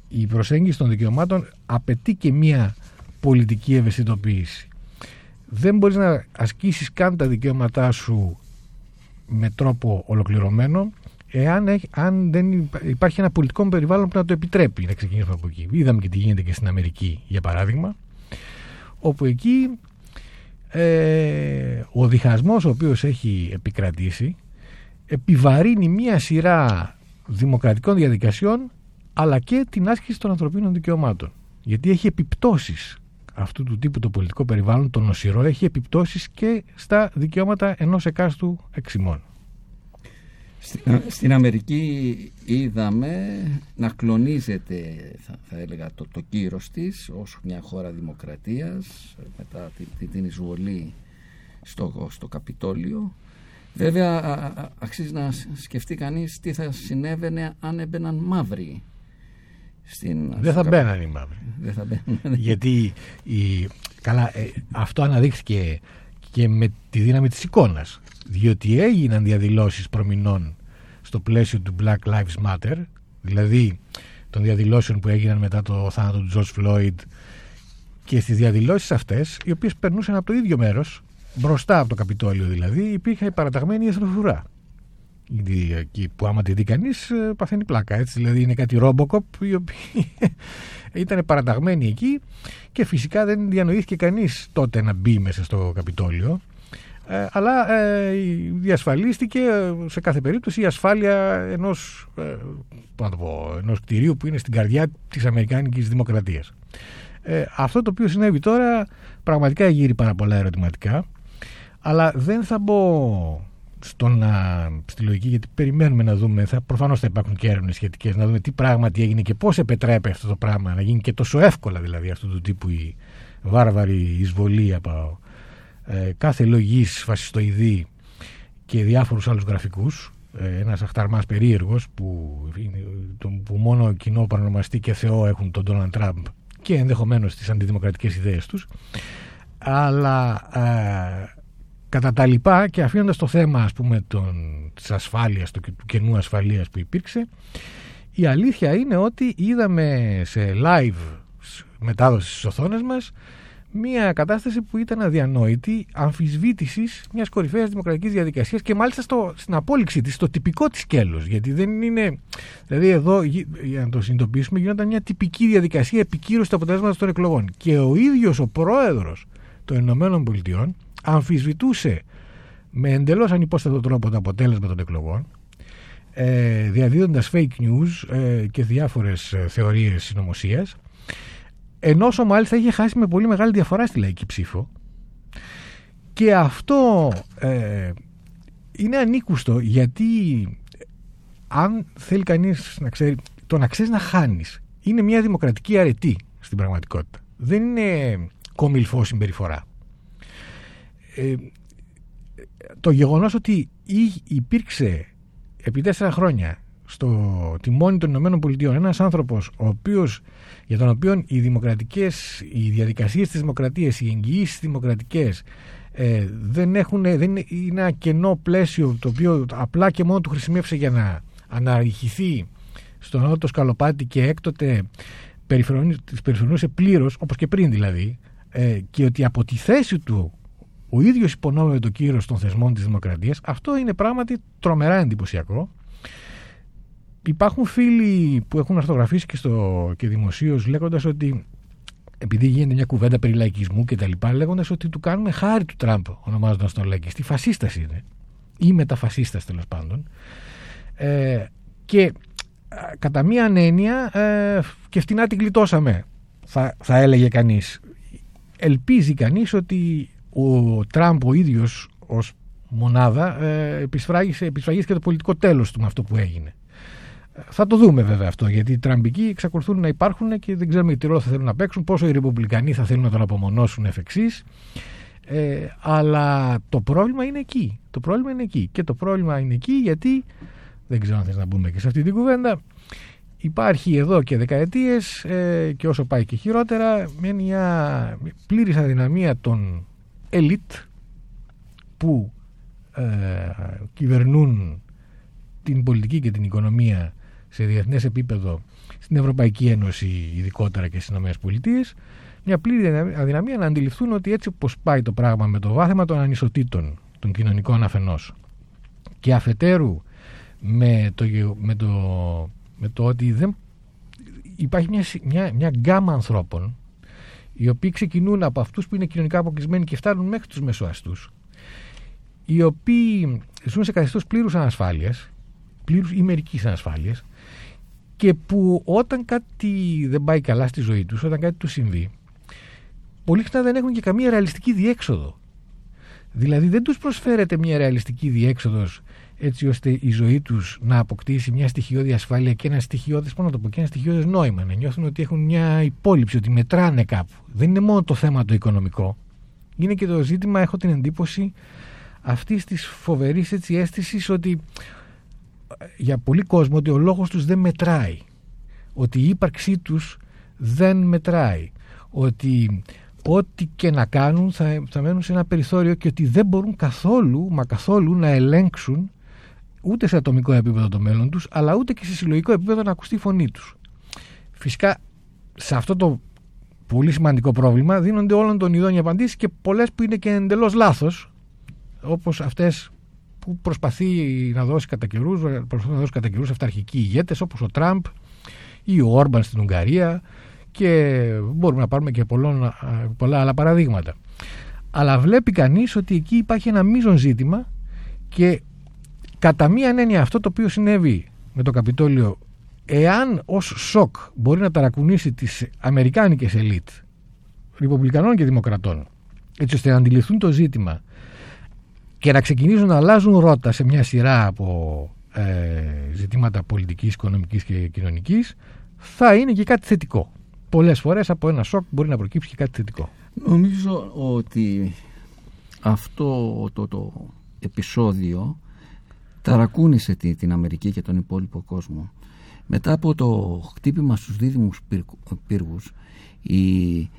η προσέγγιση των δικαιωμάτων απαιτεί και μία πολιτική ευαισθητοποίηση. Δεν μπορείς να ασκήσεις καν τα δικαιώματά σου με τρόπο ολοκληρωμένο εάν έχει, αν δεν υπά- υπάρχει ένα πολιτικό περιβάλλον που να το επιτρέπει να ξεκινήσουμε από εκεί. Είδαμε και τι γίνεται και στην Αμερική για παράδειγμα όπου εκεί ε, ο διχασμός ο οποίος έχει επικρατήσει επιβαρύνει μία σειρά δημοκρατικών διαδικασιών αλλά και την άσκηση των ανθρωπίνων δικαιωμάτων. Γιατί έχει επιπτώσεις αυτού του τύπου το πολιτικό περιβάλλον, το νοσηρό, έχει επιπτώσεις και στα δικαιώματα ενός εκάστου εξημών. Στην, στην Αμερική είδαμε να κλονίζεται θα, θα έλεγα το, το κύρος της ως μια χώρα δημοκρατίας μετά τη- τη- την εισβολή στο, στο Καπιτόλιο βέβαια α- α- αξίζει να σ- σκεφτεί κανείς τι θα συνέβαινε αν έμπαιναν μαύροι στην, Δεν στο θα Καπι- μπαίναν οι μαύροι. δεν θα μπαίνουν Γιατί η, καλά, ε, αυτό αναδείχθηκε και με τη δύναμη της εικόνας. Διότι έγιναν διαδηλώσεις προμηνών στο πλαίσιο του Black Lives Matter, δηλαδή των διαδηλώσεων που έγιναν μετά το θάνατο του George Floyd και στις διαδηλώσεις αυτές, οι οποίες περνούσαν από το ίδιο μέρος, μπροστά από το Καπιτόλιο δηλαδή, υπήρχε παραταγμένη εθνοφρουρά. Η- εκεί που άμα τη δει κανείς παθαίνει πλάκα. Έτσι. Δηλαδή είναι κάτι ρόμποκοπ οι οποίοι ήταν παραταγμένοι εκεί και φυσικά δεν διανοήθηκε κανείς τότε να μπει μέσα στο Καπιτόλιο. Ε, αλλά ε, διασφαλίστηκε ε, σε κάθε περίπτωση η ασφάλεια ενός, ε, πώς να το πω, ενός κτηρίου που είναι στην καρδιά της Αμερικάνικης Δημοκρατίας. Ε, αυτό το οποίο συνέβη τώρα πραγματικά γύρει πάρα πολλά ερωτηματικά αλλά δεν θα μπω στο να, στη λογική γιατί περιμένουμε να δούμε θα, προφανώς θα υπάρχουν και έρευνες σχετικές να δούμε τι πράγματι έγινε και πώς επιτρέπει αυτό το πράγμα να γίνει και τόσο εύκολα δηλαδή αυτού του τύπου η βάρβαρη εισβολή από ε, κάθε λογής φασιστοειδή και διάφορους άλλους γραφικούς. Ε, ένας αχταρμάς περίεργος που, είναι- τον- που μόνο κοινό παρονομαστή και Θεό έχουν τον Ντόναλντ Τραμπ και ενδεχομένως τις αντιδημοκρατικές ιδέες τους. Αλλά ε, κατά τα λοιπά και αφήνοντας το θέμα ας πούμε των, της ασφάλειας, του, του κενού ασφαλείας που υπήρξε η αλήθεια είναι ότι είδαμε σε live σ- μετάδοσης στις οθόνες μας μια κατάσταση που ήταν αδιανόητη αμφισβήτησης μιας κορυφαίας δημοκρατικής διαδικασίας και μάλιστα στο, στην απόλυξη της, στο τυπικό της σκέλος. Γιατί δεν είναι, δηλαδή εδώ γι- για να το συνειδητοποιήσουμε γινόταν μια τυπική διαδικασία επικύρωσης του αποτελέσματος των εκλογών. Και ο ίδιος ο πρόεδρος των Ηνωμένων Πολιτειών αμφισβητούσε με εντελώς ανυπόστατο τρόπο το αποτέλεσμα των εκλογών ε, διαδίδοντας fake news ε, και διάφορες ε, θεωρίες συνωμοσίας. ενώ όσο μάλιστα είχε χάσει με πολύ μεγάλη διαφορά στη λαϊκή ψήφο και αυτό ε, είναι ανήκουστο γιατί αν θέλει κανείς να ξέρει το να ξέρεις να χάνεις είναι μια δημοκρατική αρετή στην πραγματικότητα δεν είναι κομιλφό συμπεριφορά ε, το γεγονός ότι ή- υπήρξε επί τέσσερα χρόνια στο τιμόνι των Ηνωμένων Πολιτειών ένας άνθρωπος ο οποίος, για τον οποίο οι δημοκρατικές, οι διαδικασίες της δημοκρατίας, οι εγγυήσεις δημοκρατικές ε, δεν έχουν, δεν είναι, είναι ένα κενό πλαίσιο το οποίο απλά και μόνο του χρησιμεύσε για να αναρριχηθεί στο νότο σκαλοπάτι και έκτοτε περιφερονι- τις περιφερονούσε πλήρως, όπως και πριν δηλαδή, ε, και ότι από τη θέση του ο ίδιος υπονόμευε το κύρος των θεσμών της δημοκρατίας, αυτό είναι πράγματι τρομερά εντυπωσιακό. Υπάρχουν φίλοι που έχουν αρθογραφήσει και, στο, και δημοσίως λέγοντας ότι επειδή γίνεται μια κουβέντα περί λαϊκισμού και τα λοιπά, λέγοντας ότι του κάνουμε χάρη του Τραμπ, ονομάζοντας τον λαϊκιστή. Φασίστας είναι. Ή μεταφασίστας τέλος πάντων. Ε, και α, κατά μία έννοια ε, και φτηνά την γλιτώσαμε, θα, θα έλεγε κανείς. Ελπίζει κανείς ότι ο Τραμπ ο ίδιος ως μονάδα ε, επισφράγισε, επισφραγίστηκε και το πολιτικό τέλος του με αυτό που έγινε. Θα το δούμε βέβαια αυτό, γιατί οι Τραμπικοί εξακολουθούν να υπάρχουν και δεν ξέρουμε τι ρόλο θα θέλουν να παίξουν, πόσο οι Ρεπουμπλικανοί θα θέλουν να τον απομονώσουν εφ' εξής. Ε, αλλά το πρόβλημα είναι εκεί. Το πρόβλημα είναι εκεί. Και το πρόβλημα είναι εκεί γιατί, δεν ξέρω αν θες να μπούμε και σε αυτή την κουβέντα, υπάρχει εδώ και δεκαετίες ε, και όσο πάει και χειρότερα μια πλήρης αδυναμία των ελίτ που ε, κυβερνούν την πολιτική και την οικονομία σε διεθνές επίπεδο στην Ευρωπαϊκή Ένωση ειδικότερα και στις ΗΠΑ μια πλήρη αδυναμία να αντιληφθούν ότι έτσι όπως πάει το πράγμα με το βάθεμα των ανισοτήτων των κοινωνικών αφενός και αφετέρου με το, γε- με το, με το ότι δεν υπάρχει μια, συ- μια, μια γκάμα ανθρώπων οι οποίοι ξεκινούν από αυτούς που είναι κοινωνικά αποκλεισμένοι και φτάνουν μέχρι τους μεσοαστούς οι οποίοι ζουν σε καθεστώς πλήρους ανασφάλειας πλήρους ή μερικής ανασφάλειας και που όταν κάτι δεν πάει καλά στη ζωή τους, όταν κάτι τους συμβεί πολύ συχνά δεν έχουν και καμία ρεαλιστική διέξοδο. Δηλαδή δεν τους προσφέρεται μια ρεαλιστική διέξοδος έτσι ώστε η ζωή τους να αποκτήσει μια στοιχειώδη ασφάλεια και ένα στοιχειώδες, πώς να το πω, και ένα στοιχειώδες νόημα να νιώθουν ότι έχουν μια υπόλοιψη, ότι μετράνε κάπου. Δεν είναι μόνο το θέμα το οικονομικό. Είναι και το ζήτημα, έχω την εντύπωση αυτής της φοβερής αίσθησης ότι ε, για πολύ κόσμο ότι ο λόγος τους δεν μετράει. Ότι η ύπαρξή τους δεν μετράει. Ότι ό,τι και να κάνουν θα, θα μένουν σε ένα περιθώριο και ότι δεν μπορούν καθόλου μα καθόλου να ελέγξουν ούτε σε ατομικό επίπεδο το μέλλον τους αλλά ούτε και σε συλλογικό επίπεδο να ακουστεί η φωνή τους φυσικά σε αυτό το πολύ σημαντικό πρόβλημα δίνονται όλων των ειδών οι απαντήσεις και πολλές που είναι και εντελώς λάθος όπως αυτές που προσπαθεί να δώσει κατά καιρούς, προσπαθεί να δώσει κατά καιρούς αυταρχικοί ηγέτες όπως ο Τραμπ ή ο Όρμπαν στην Ουγγαρία και μπορούμε να πάρουμε και πολλών, πολλά άλλα παραδείγματα. Αλλά βλέπει κανείς ότι εκεί υπάρχει ένα μείζον ζήτημα και κατά μία έννοια αυτό το οποίο συνέβη με το Καπιτόλιο εάν ως σοκ μπορεί να ταρακουνήσει τις αμερικάνικες ελίτ Ριπουμπλικανών και Δημοκρατών έτσι ώστε να αντιληφθούν το ζήτημα και να ξεκινήσουν να αλλάζουν ρότα σε μια σειρά από ε, ζητήματα πολιτικής, οικονομικής και κοινωνικής θα είναι και κάτι θετικό. Πολλές φορές από ένα σοκ μπορεί να προκύψει και κάτι θετικό. Νομίζω ότι αυτό το, το επεισόδιο ταρακούνησε τη- την Αμερική και τον υπόλοιπο κόσμο. Μετά από το χτύπημα στους δίδυμους πύργου- πύργους, οι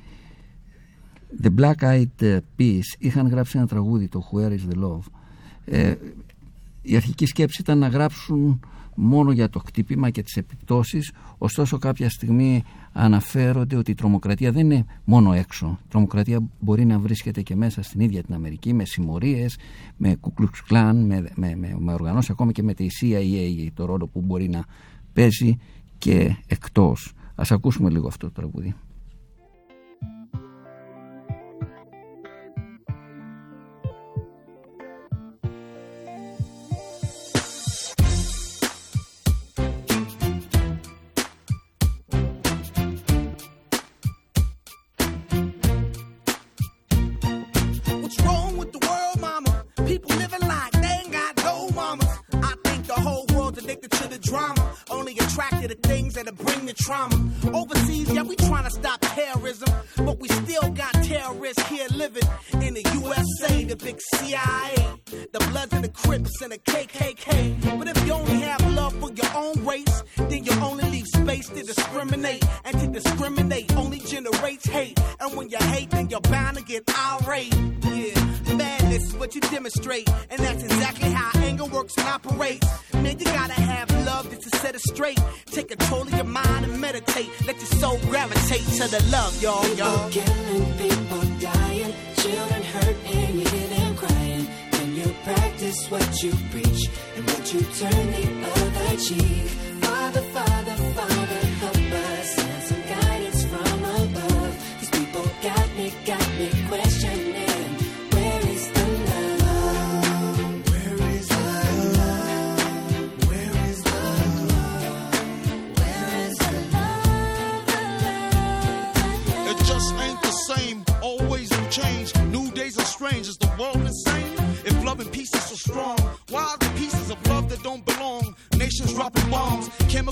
The Black Eyed Peas είχαν γράψει ένα τραγούδι, το Where is the Love. Ε, η αρχική σκέψη ήταν να γράψουν μόνο για το χτύπημα και τις επιπτώσεις. Ωστόσο κάποια στιγμή αναφέρονται ότι η τρομοκρατία δεν είναι μόνο έξω. Η τρομοκρατία μπορεί να βρίσκεται και μέσα στην ίδια την Αμερική με συμμορίες, με Ku Klux Klan με, με, με, με οργανώσεις ακόμα και με τη CIA το ρόλο που μπορεί να παίζει και εκτός. Ας ακούσουμε λίγο αυτό το τραγούδι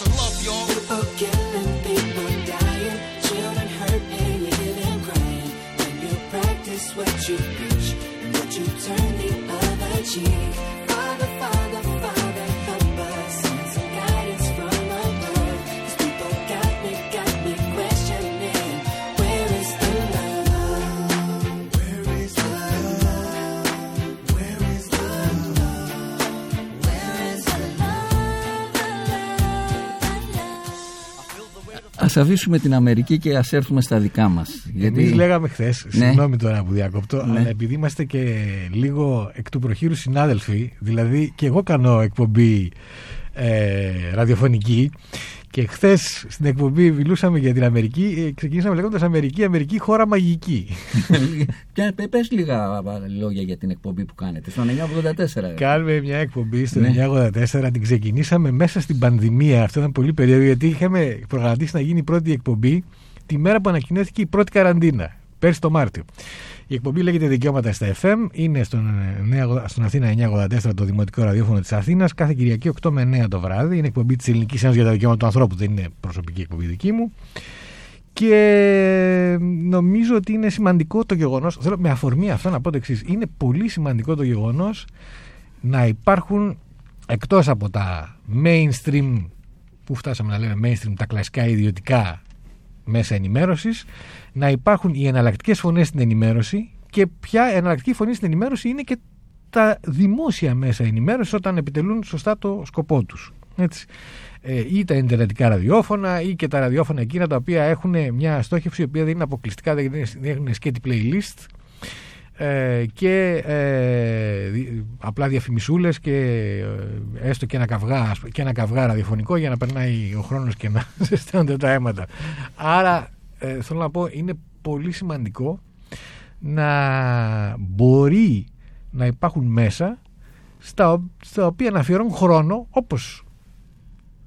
Where's the love, y'all? People killing, people dying, children hurt, and hear them crying. When you practice what you preach, and what you turn the other cheek. Ας αφήσουμε την Αμερική και ας έρθουμε στα δικά μας. Γιατί... Εμείς λέγαμε χθες, Ναι. συγγνώμη τώρα που διακόπτω, Ναι. αλλά επειδή είμαστε και λίγο εκ του προχείρου συνάδελφοι, δηλαδή και εγώ κάνω εκπομπή ε, ραδιοφωνική και χθες στην εκπομπή μιλούσαμε για την Αμερική, ε, ξεκινήσαμε λέγοντας Αμερική, Αμερική, χώρα μαγική. Και πε- πες λίγα λόγια για την εκπομπή που κάνετε στον 984. Κάνουμε μια εκπομπή στο Ναι. 1984, την ξεκινήσαμε μέσα στην πανδημία. Αυτό ήταν πολύ περίεργο γιατί είχαμε προγραμματίσει να γίνει η πρώτη εκπομπή τη μέρα που ανακοινώθηκε η πρώτη καραντίνα, πέρσι το Μάρτιο. Η εκπομπή λέγεται Δικαιώματα στα FM, είναι στον, ε, νέα- στον Αθήνα 984 το Δημοτικό Ραδιόφωνο της Αθήνας, κάθε Κυριακή 8 με 9 το βράδυ. Είναι εκπομπή της Ελληνικής Ένωσης για τα Δικαιώματα του Ανθρώπου, δεν είναι προσωπική εκπομπή δική μου. Και νομίζω ότι είναι σημαντικό το γεγονός, θέλω με αφορμή αυτό να πω το εξής: Είναι πολύ σημαντικό το γεγονός να υπάρχουν εκτός από τα mainstream που φτάσαμε να λέμε mainstream τα κλασικά ιδιωτικά μέσα ενημέρωσης να υπάρχουν οι εναλλακτικές φωνές στην ενημέρωση και ποια εναλλακτική φωνή στην ενημέρωση είναι και τα δημόσια μέσα ενημέρωσης όταν επιτελούν σωστά το σκοπό τους. Έτσι. Ε, ή τα ιντερνετικά ραδιόφωνα ή και τα ραδιόφωνα εκείνα τα οποία έχουν μια στόχευση η οποία δεν είναι αποκλειστικά, δεν είναι- δεν έχουν σκέτη playlist ε, και ε, δι- απλά διαφημισούλες και ε, έστω και ένα, καυγά, ας πούμε, και ένα καυγά ραδιοφωνικό για να περνάει ο χρόνος και να ζεσταίνονται τα αίματα. Άρα ε, θέλω να πω είναι πολύ σημαντικό να μπορεί να υπάρχουν μέσα στα, στα οποία να αφιερώνουν χρόνο όπως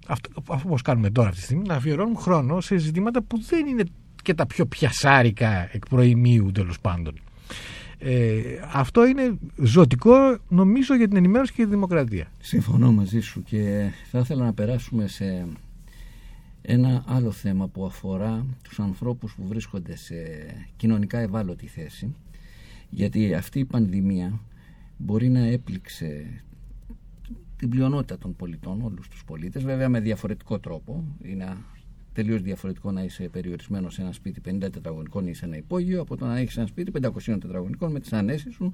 αυτό, όπως κάνουμε τώρα αυτή τη στιγμή να αφιερώνουν χρόνο σε ζητήματα που δεν είναι και τα πιο πιασάρικα εκ προημίου τέλος πάντων ε, αυτό είναι ζωτικό νομίζω για την ενημέρωση και τη δημοκρατία Συμφωνώ μαζί σου και θα ήθελα να περάσουμε σε ένα άλλο θέμα που αφορά τους ανθρώπους που βρίσκονται σε κοινωνικά ευάλωτη θέση γιατί αυτή η πανδημία μπορεί να έπληξε την πλειονότητα των πολιτών, όλους τους πολίτες, βέβαια με διαφορετικό τρόπο. Είναι τελείως διαφορετικό να είσαι περιορισμένος σε ένα σπίτι 50 τετραγωνικών ή σε ένα υπόγειο από το να έχεις ένα σπίτι 500 τετραγωνικών με τις ανέσεις σου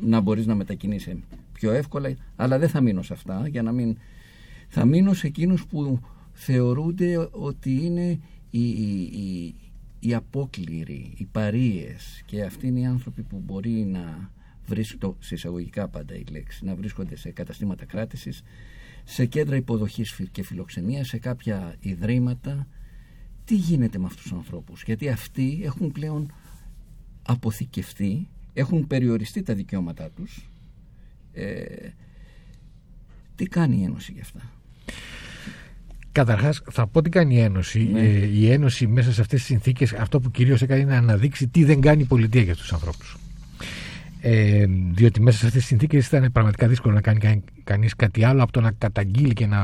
να μπορείς να μετακινήσει πιο εύκολα. Αλλά δεν θα μείνω σε αυτά για να μην θα μείνω σε εκείνους που θεωρούνται ότι είναι οι, οι, οι απόκληροι, οι παρείες. Και αυτοί είναι οι άνθρωποι που μπορεί να βρίσκονται, σε εισαγωγικά πάντα η λέξη, να βρίσκονται σε καταστήματα κράτησης, σε κέντρα υποδοχής και φιλοξενίας, σε κάποια ιδρύματα. Τι γίνεται με αυτούς τους ανθρώπους, γιατί αυτοί έχουν πλέον αποθηκευτεί, έχουν περιοριστεί τα δικαιώματά τους. Ε, τι κάνει η Ένωση γι' αυτά; Καταρχάς, θα πω τι κάνει η Ένωση. Ναι. Ε, η Ένωση μέσα σε αυτές τις συνθήκες, αυτό που κυρίως έκανε είναι να αναδείξει τι δεν κάνει η πολιτεία για τους ανθρώπους. Ε, διότι μέσα σε αυτές τις συνθήκες ήταν πραγματικά δύσκολο να κάνει κανείς κάτι άλλο από το να καταγγείλει και να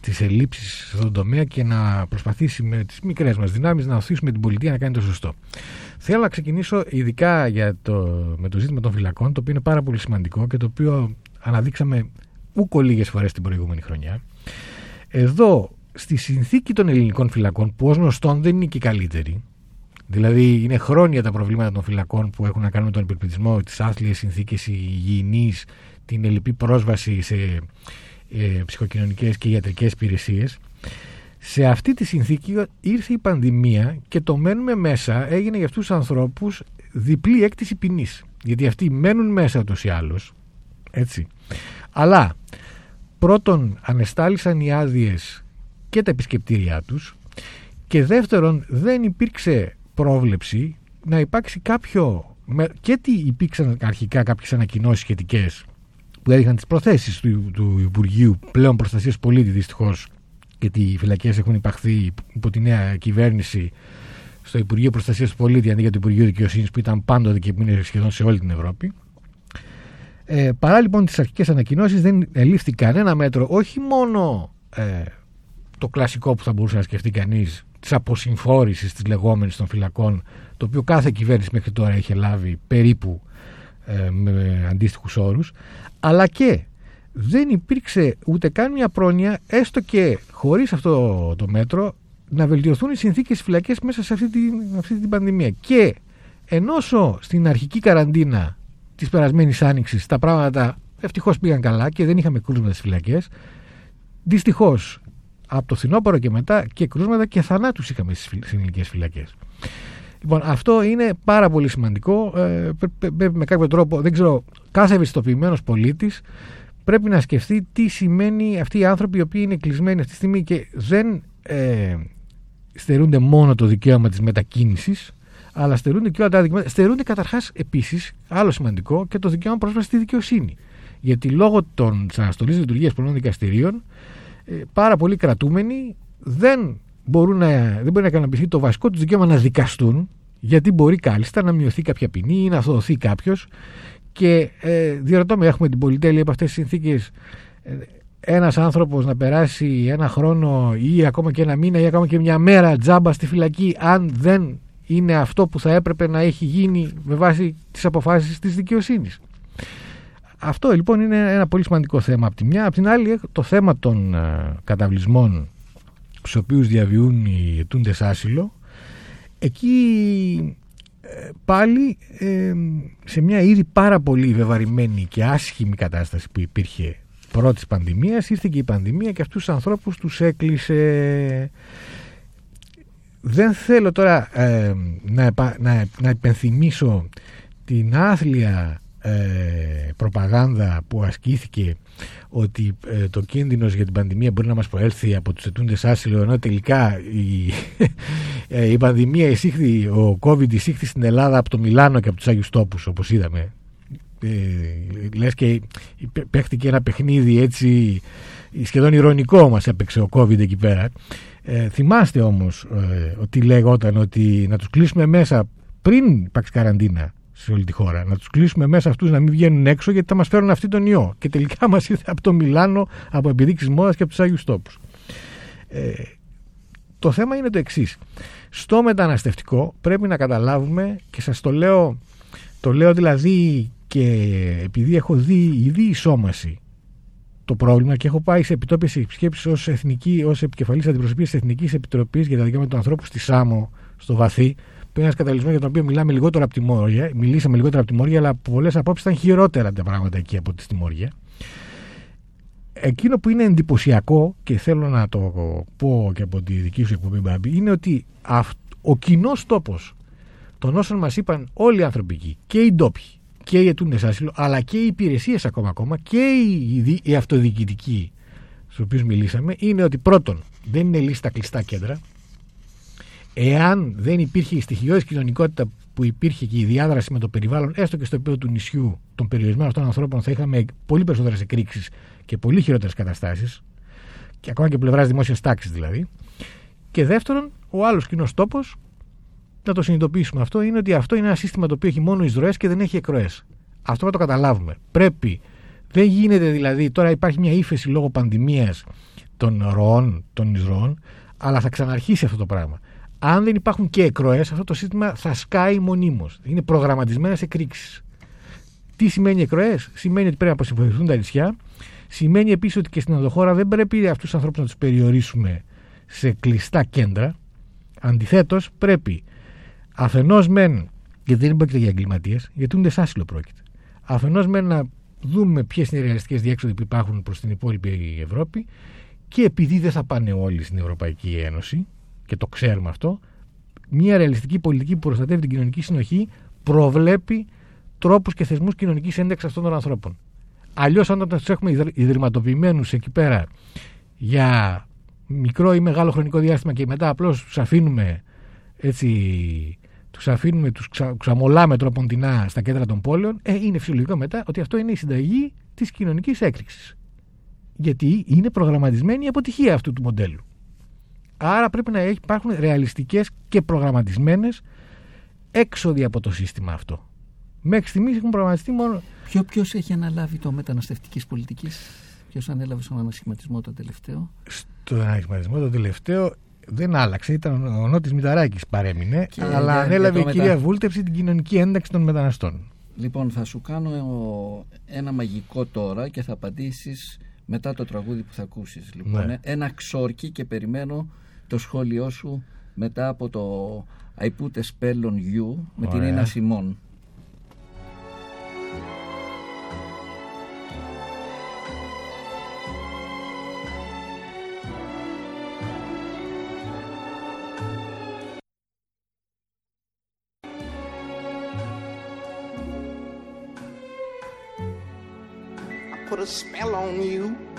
τις ελλείψεις σε αυτόν τον τομέα και να προσπαθήσει με τις μικρές μας δυνάμεις να οθήσουμε την πολιτεία να κάνει το σωστό. Θέλω να ξεκινήσω ειδικά για το, με το ζήτημα των φυλακών, το οποίο είναι πάρα πολύ σημαντικό και το οποίο αναδείξαμε ούκο λίγες φορές την προηγούμενη χρονιά. Εδώ, στη συνθήκη των ελληνικών φυλακών, που ως γνωστόν δεν είναι και η καλύτερη, δηλαδή είναι χρόνια τα προβλήματα των φυλακών που έχουν να κάνουν με τον υπερπληθυσμό, τις άθλιες συνθήκες υγιεινής, την ελληπή πρόσβαση σε ε, ψυχοκοινωνικές και ιατρικές υπηρεσίες. Σε αυτή τη συνθήκη ήρθε η πανδημία και το μένουμε μέσα έγινε για αυτούς τους ανθρώπους διπλή έκτηση ποινής. Γιατί αυτοί μένουν μέσα ούτω ή άλλω. Έτσι. Αλλά πρώτον ανεστάλησαν οι άδειες και τα επισκεπτήριά τους και δεύτερον δεν υπήρξε πρόβλεψη να υπάρξει κάποιο και τι υπήρξαν αρχικά κάποιες ανακοινώσεις σχετικές που έδειχναν τις προθέσεις του, του Υπουργείου πλέον προστασίας πολίτη δυστυχώς γιατί οι φυλακές έχουν υπαχθεί υπό τη νέα κυβέρνηση στο Υπουργείο Προστασίας του Πολίτη αντί για το Υπουργείο Δικαιοσύνης που ήταν πάντοτε και που είναι σχεδόν σε όλη την Ευρώπη. Ε, παρά λοιπόν τις αρχικές ανακοινώσεις δεν ελήφθη κανένα μέτρο όχι μόνο ε, το κλασικό που θα μπορούσε να σκεφτεί κανείς της αποσυμφόρησης της λεγόμενης των φυλακών το οποίο κάθε κυβέρνηση μέχρι τώρα είχε λάβει περίπου ε, με αντίστοιχους όρους αλλά και δεν υπήρξε ούτε καν μια πρόνοια έστω και χωρίς αυτό το μέτρο να βελτιωθούν οι συνθήκες φυλακές μέσα σε αυτή την, αυτή την πανδημία και ενώσο στην αρχική καραντίνα της περασμένης άνοιξης τα πράγματα ευτυχώς πήγαν καλά και δεν είχαμε κρούσματα στις φυλακές. Δυστυχώς από το φθινόπωρο και μετά και κρούσματα και θανάτους είχαμε στις ελληνικές φυλακές. Λοιπόν, αυτό είναι πάρα πολύ σημαντικό. Ε, πρέπει με κάποιο τρόπο, δεν ξέρω, κάθε ευαισθητοποιημένος πολίτης πρέπει να σκεφτεί τι σημαίνει αυτοί οι άνθρωποι οι οποίοι είναι κλεισμένοι αυτή τη στιγμή και δεν ε, στερούνται μόνο το δικαίωμα της μετακίνησης, αλλά στερούνται και όλα τα δικαιώματα. Στερούνται καταρχάς επίσης, άλλο σημαντικό, και το δικαίωμα πρόσβασης στη δικαιοσύνη. Γιατί λόγω της αναστολής λειτουργίας πολλών δικαστηρίων, ε, πάρα πολλοί κρατούμενοι δεν, μπορούν να, δεν μπορεί να ικανοποιηθεί το βασικό τους δικαίωμα να δικαστούν, γιατί μπορεί κάλλιστα να μειωθεί κάποια ποινή ή να αθωωωθεί κάποιος. Και ε, διαρωτώ με, έχουμε την πολυτέλεια από αυτές τις συνθήκες ε, ένας άνθρωπος να περάσει ένα χρόνο ή ακόμα και ένα μήνα ή ακόμα και μια μέρα τζάμπα στη φυλακή αν δεν είναι αυτό που θα έπρεπε να έχει γίνει με βάση τις αποφάσεις της δικαιοσύνης. Αυτό λοιπόν είναι ένα πολύ σημαντικό θέμα από τη μια. Από την άλλη το θέμα των ε, καταβλισμών στους οποίους διαβιούν οι αιτούντες άσυλο εκεί ε, πάλι ε, σε μια ήδη πάρα πολύ βεβαρημένη και άσχημη κατάσταση που υπήρχε πρώτης πανδημίας ήρθε και η πανδημία και αυτούς τους ανθρώπους τους έκλεισε δεν θέλω τώρα ε, να, να, να υπενθυμίσω την άθλια ε, προπαγάνδα που ασκήθηκε ότι ε, το κίνδυνος για την πανδημία μπορεί να μας προέλθει από τους ετούντες άσυλο ενώ τελικά η, η πανδημία εισήχθη, ο COVID εισήχθη στην Ελλάδα από το Μιλάνο και από τους Άγιους Τόπους όπως είδαμε Ε, λες και πέ- παίχτηκε ένα παιχνίδι έτσι σχεδόν ηρωνικό μας έπαιξε ο COVID εκεί πέρα. Ε, θυμάστε όμως ε, ότι λέγονταν ότι να τους κλείσουμε μέσα πριν υπάρξει καραντίνα σε όλη τη χώρα. Να τους κλείσουμε μέσα αυτούς να μην βγαίνουν έξω γιατί θα μας φέρουν αυτοί τον ιό. Και τελικά μας ήρθε από το Μιλάνο, από επιδείξεις μόδας και από τους Άγιους Τόπους. Ε, το θέμα είναι το εξής. Στο μεταναστευτικό πρέπει να καταλάβουμε και σας το λέω, το λέω δηλαδή και επειδή έχω δει ήδη ισόμαση το πρόβλημα και έχω πάει σε επιτόπιες επισκέψεις ως, εθνική, ως επικεφαλής αντιπροσωπείας της Εθνικής Επιτροπής για τα δικαιώματα του ανθρώπου στη ΣΑΜΟ, στο Βαθύ, που είναι ένας καταλυσμό για τον οποίο μιλάμε λιγότερο από τη Μόρια, μιλήσαμε λιγότερο από τη Μόρια, αλλά από πολλές απόψεις ήταν χειρότερα τα πράγματα εκεί από τη Μόρια. Εκείνο που είναι εντυπωσιακό και θέλω να το πω και από τη δική σου εκπομπή, Μπάμπη, είναι ότι αυ- ο κοινός τόπος των όσων μας είπαν όλοι οι άνθρωποι εκεί, και οι ντόπιοι και οι αιτούντε άσυλο, αλλά και οι υπηρεσίες ακόμα, ακόμα και οι, δι- οι αυτοδιοικητικοί στους οποίους μιλήσαμε, είναι ότι πρώτον δεν είναι λύση τα κλειστά κέντρα. Εάν δεν υπήρχε η στοιχειώδης κοινωνικότητα που υπήρχε και η διάδραση με το περιβάλλον, έστω και στο επίπεδο του νησιού των περιορισμένων αυτών ανθρώπων, θα είχαμε πολύ περισσότερες εκρήξεις και πολύ χειρότερες καταστάσεις. Και ακόμα και πλευράς δημόσιας τάξης δηλαδή. Και δεύτερον, ο άλλος κοινός τόπος, να το συνειδητοποιήσουμε αυτό, είναι ότι αυτό είναι ένα σύστημα το οποίο έχει μόνο εισρωές και δεν έχει εκροές. Αυτό να το καταλάβουμε. Πρέπει. Δεν γίνεται δηλαδή, τώρα υπάρχει μια ύφεση λόγω πανδημίας των ροών, των εισρωών, αλλά θα ξαναρχίσει αυτό το πράγμα. Αν δεν υπάρχουν και εκροές, αυτό το σύστημα θα σκάει μονίμως. Είναι προγραμματισμένε εκρήξεις. Τι σημαίνει εκροές, Σημαίνει ότι πρέπει να αποσυμφορηθούν τα νησιά. Σημαίνει επίσης ότι και στην ενδοχώρα δεν πρέπει αυτούς τους ανθρώπους να τους περιορίσουμε σε κλειστά κέντρα. Αντιθέτως, πρέπει αφενός μεν, γιατί δεν πρόκειται για εγκληματίες, γιατί ούτε άσυλο πρόκειται. Αφενός μεν να δούμε ποιες είναι οι ρεαλιστικές διέξοδοι που υπάρχουν προς την υπόλοιπη Ευρώπη και επειδή δεν θα πάνε όλοι στην Ευρωπαϊκή Ένωση, και το ξέρουμε αυτό, μια ρεαλιστική πολιτική που προστατεύει την κοινωνική συνοχή προβλέπει τρόπους και θεσμούς κοινωνικής ένταξης αυτών των ανθρώπων. Αλλιώς, όταν τους έχουμε ιδρυ- ιδρυματοποιημένους εκεί πέρα για μικρό ή μεγάλο χρονικό διάστημα και μετά απλώς τους αφήνουμε έτσι. Τους αφήνουμε, τους ξα, ξαμολάμε τροποντινά στα κέντρα των πόλεων, ε, είναι φυσιολογικό μετά ότι αυτό είναι η συνταγή της κοινωνικής έκρηξης. Γιατί είναι προγραμματισμένη η αποτυχία αυτού του μοντέλου. Άρα πρέπει να έχει- υπάρχουν ρεαλιστικές και προγραμματισμένες έξοδοι από το σύστημα αυτό. Μέχρι στιγμής έχουν προγραμματιστεί μόνο... Ποιο ποιος έχει αναλάβει το μεταναστευτικής πολιτικής, ποιος ανέλαβε στον ανασχηματισμό το τελευταίο; Στον αναγνωρισμό το τελευταίο δεν άλλαξε, ήταν ο Νότης Μηταράκης παρέμεινε, Και αλλά για- ανέλαβε για το η κυρία μετα- Βούλτεψη την κοινωνική ένταξη των μεταναστών. Λοιπόν, θα σου κάνω ένα μαγικό τώρα και θα απαντήσεις μετά το τραγούδι που θα ακούσεις. Λοιπόν, Ναι. ένα ξόρκι και περιμένω το σχόλιο σου μετά από το I put a spell on you με την Ωραία. Ίνα Σιμών. I put a spell on you.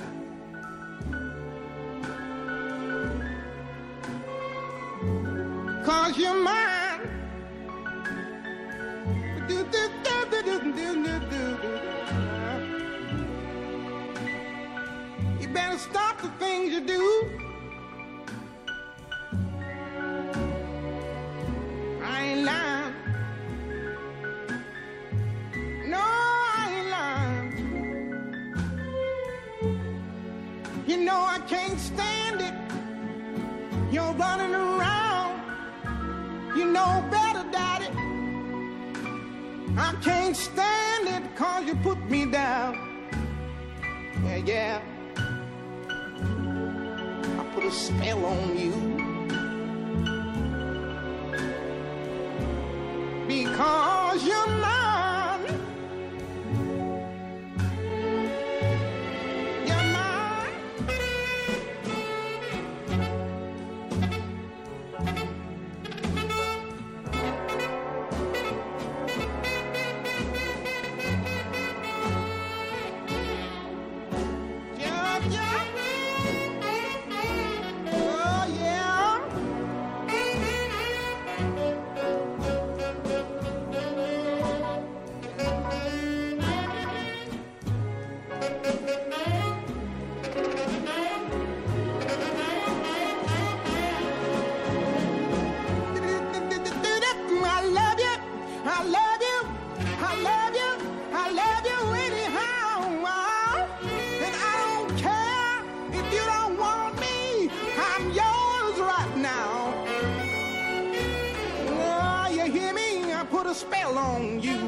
A spell on you.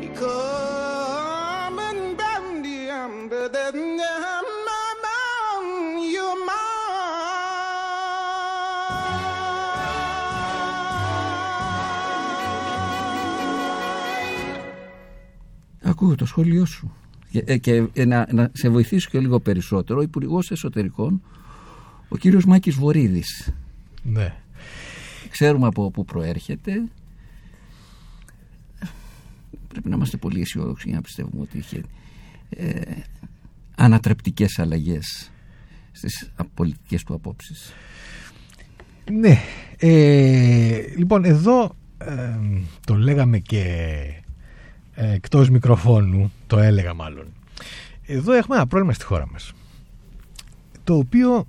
Because I'm bound, I'm you're Ακούω το σχόλιο σου. Και, ε, και ε, να, να σε βοηθήσω και λίγο περισσότερο, ο Υπουργός Εσωτερικών, ο κύριος Μάκης Βορύδης. Ναι. Ξέρουμε από πού προέρχεται. Πρέπει να είμαστε πολύ αισιόδοξοι για να πιστεύουμε ότι είχε ε, ανατρεπτικές αλλαγές στις πολιτικές του απόψεις. Ναι. Ε, λοιπόν, εδώ ε, το λέγαμε και ε, εκτός μικροφώνου, το έλεγα μάλλον. Εδώ έχουμε ένα πρόβλημα στη χώρα μας. Το οποίο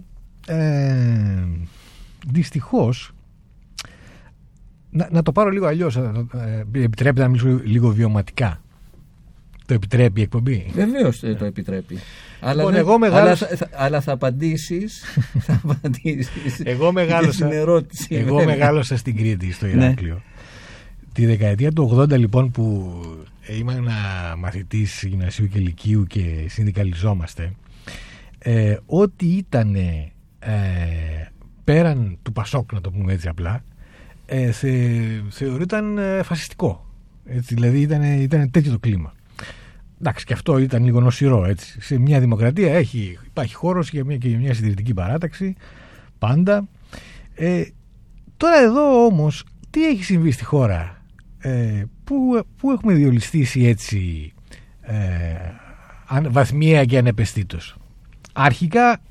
ε, δυστυχώς να, να το πάρω λίγο αλλιώς ε, ε, επιτρέπεται να μιλήσω λίγο βιωματικά το επιτρέπει η εκπομπή; Βεβαίως το επιτρέπει. Αλλά, Λοιπόν, δεν- εγώ μεγάλωσα- αλλά, θα, αλλά θα απαντήσεις θα απαντήσεις Εγώ και μεγάλωσα, στην ερώτηση. εγώ βέβαια. μεγάλωσα στην Κρήτη, στο Ναι. Ηράκλειο. Τη δεκαετία του 80 λοιπόν που ήμουν μαθητής γυμνασίου και λυκείου και συνδικαλιζόμαστε ε, ό,τι ήταν ε, πέραν του Πασόκ να το πούμε έτσι απλά ε, θε, θεωρούταν ε, φασιστικό έτσι, δηλαδή ήταν, ήταν τέτοιο το κλίμα Εντάξει, και αυτό ήταν λίγο νοσηρό. Έτσι. Σε μια δημοκρατία έχει, υπάρχει χώρος για μια, και για μια συντηρητική παράταξη. Πάντα. Ε, τώρα εδώ όμως τι έχει συμβεί στη χώρα ε, που, που έχουμε διολυστήσει έτσι ε, αν- βαθμιαία και ανεπαισθήτως; Αρχικά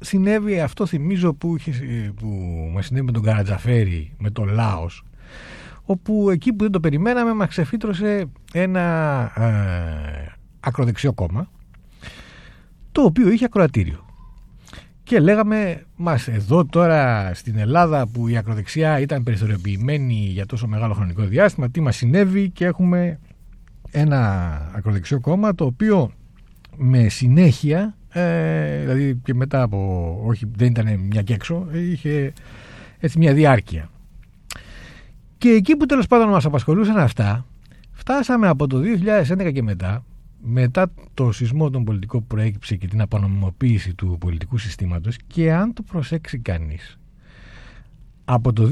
συνέβη αυτό θυμίζω που, είχε, που μας συνέβη με τον Καρατζαφέρη με τον Λάος όπου εκεί που δεν το περιμέναμε μας ξεφύτρωσε ένα ε, ακροδεξιό κόμμα το οποίο είχε ακροατήριο. Και λέγαμε μας εδώ τώρα στην Ελλάδα που η ακροδεξιά ήταν περιθωριοποιημένη για τόσο μεγάλο χρονικό διάστημα τι μας συνέβη και έχουμε ένα ακροδεξιό κόμμα το οποίο με συνέχεια ε, δηλαδή και μετά από όχι δεν ήταν μια και έξω είχε έτσι μια διάρκεια. Και εκεί που τέλος πάντων μας απασχολούσαν αυτά φτάσαμε από το 2011 και μετά μετά το σεισμό των πολιτικών που προέκυψε και την απονομιμοποίηση του πολιτικού συστήματος και αν το προσέξει κανείς από το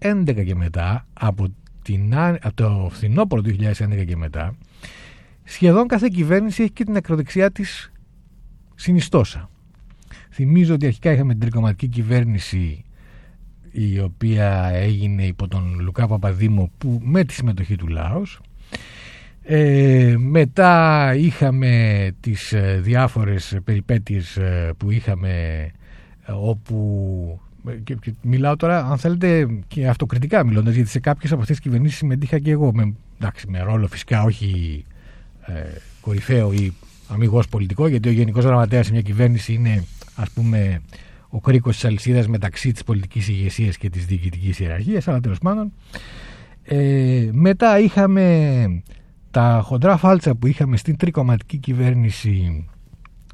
2011 και μετά από, την, α- από το φθινόπωρο 2011 και μετά σχεδόν κάθε κυβέρνηση έχει και την ακροδεξιά της συνιστόσα. Θυμίζω ότι αρχικά είχαμε την τρικοματική κυβέρνηση η οποία έγινε υπό τον Λουκά Παπαδήμο που, με τη συμμετοχή του Λάος ε, μετά είχαμε τις ε, διάφορες περιπέτειες ε, που είχαμε ε, όπου και, και μιλάω τώρα αν θέλετε και αυτοκριτικά μιλώντας γιατί σε κάποιες από αυτές τις κυβερνήσεις συμμετείχα και εγώ με, εντάξει, με ρόλο φυσικά όχι ε, κορυφαίο ή αμυγός πολιτικό γιατί ο γενικός γραμματέας σε μια κυβέρνηση είναι ας πούμε ο κρίκος της αλυσίδας μεταξύ της πολιτικής ηγεσίας και της διοικητικής ιεραρχίας αλλά τέλος πάντων. Ε, μετά είχαμε τα χοντρά φάλτσα που είχαμε στην τρικοματική κυβέρνηση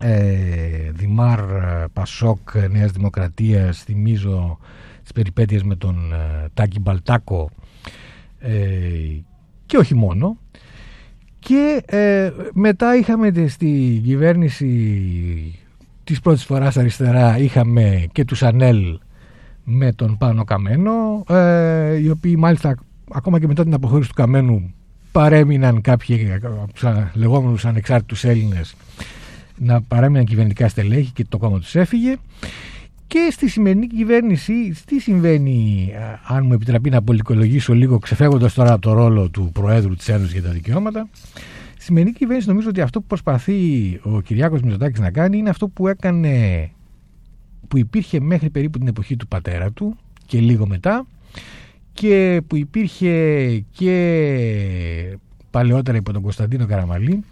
ε, Δημάρ, ε, Πασόκ, ε, Νέας Δημοκρατίας θυμίζω τις περιπέτειες με τον ε, Τάκη Μπαλτάκο ε, και όχι μόνο και ε, μετά είχαμε τε- στη κυβέρνηση της πρώτης φοράς αριστερά είχαμε και τους Ανέλ με τον Πάνο Καμένο ε, οι οποίοι μάλιστα ακόμα και μετά την αποχώρηση του Καμένου παρέμειναν κάποιοι από τους α- λεγόμενους ανεξάρτητους Έλληνες να παρέμειναν κυβερνητικά στελέχη και το κόμμα τους έφυγε και στη σημερινή κυβέρνηση τι συμβαίνει α, αν μου επιτραπεί να πολυκολογήσω λίγο ξεφεύγοντας τώρα από το ρόλο του Προέδρου της Ένωσης για τα Δικαιώματα. Στη σημερινή κυβέρνηση νομίζω ότι αυτό που προσπαθεί ο Κυριάκος Μητσοτάκης να κάνει είναι αυτό που έκανε που υπήρχε μέχρι περίπου την εποχή του πατέρα του και λίγο μετά και που υπήρχε και παλαιότερα υπό τον Κωνσταντίνο Καραμαλή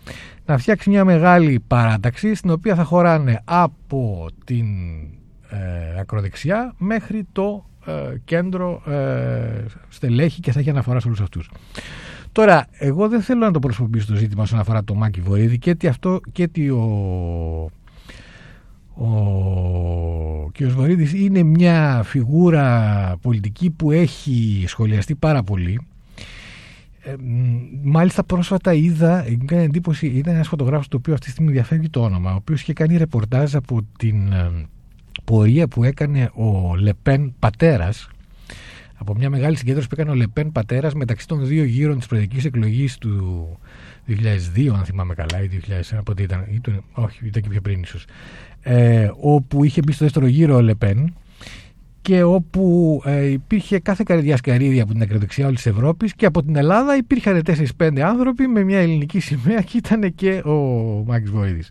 να φτιάξει μια μεγάλη παράταξη στην οποία θα χωράνε από την ε, ακροδεξιά μέχρι το ε, κέντρο ε, στελέχη και θα έχει αναφορά σε όλους αυτούς. Τώρα, εγώ δεν θέλω να το προσωπήσω το ζήτημα όσον αφορά το Μάκη Βορύδη και τι αυτό και τι ο, Ο κ. Βορύδης είναι μια φιγούρα πολιτική που έχει σχολιαστεί πάρα πολύ. Ε, μ, μάλιστα πρόσφατα είδα, μου έκανε εντύπωση, ήταν ένας φωτογράφος το οποίο αυτή τη στιγμή διαφεύγει το όνομα, ο οποίος είχε κάνει ρεπορτάζ από την ε, πορεία που έκανε ο Λεπέν πατέρας από μια μεγάλη συγκέντρωση που έκανε ο Λεπέν πατέρας μεταξύ των δύο γύρων της προεδρικής εκλογής του 2002 αν θυμάμαι καλά ή 2001 πότε ήταν, ή του- όχι ήταν και πιο πριν ίσως ε, όπου είχε μπει στο δεύτερο γύρο ο Λεπέν και όπου ε, υπήρχε κάθε καρδιά σκαρίδια από την ακροδεξιά όλης της Ευρώπης και από την Ελλάδα υπήρχαν 4-5 άνθρωποι με μια ελληνική σημαία και ήταν και ο Μάκης Βοήδης.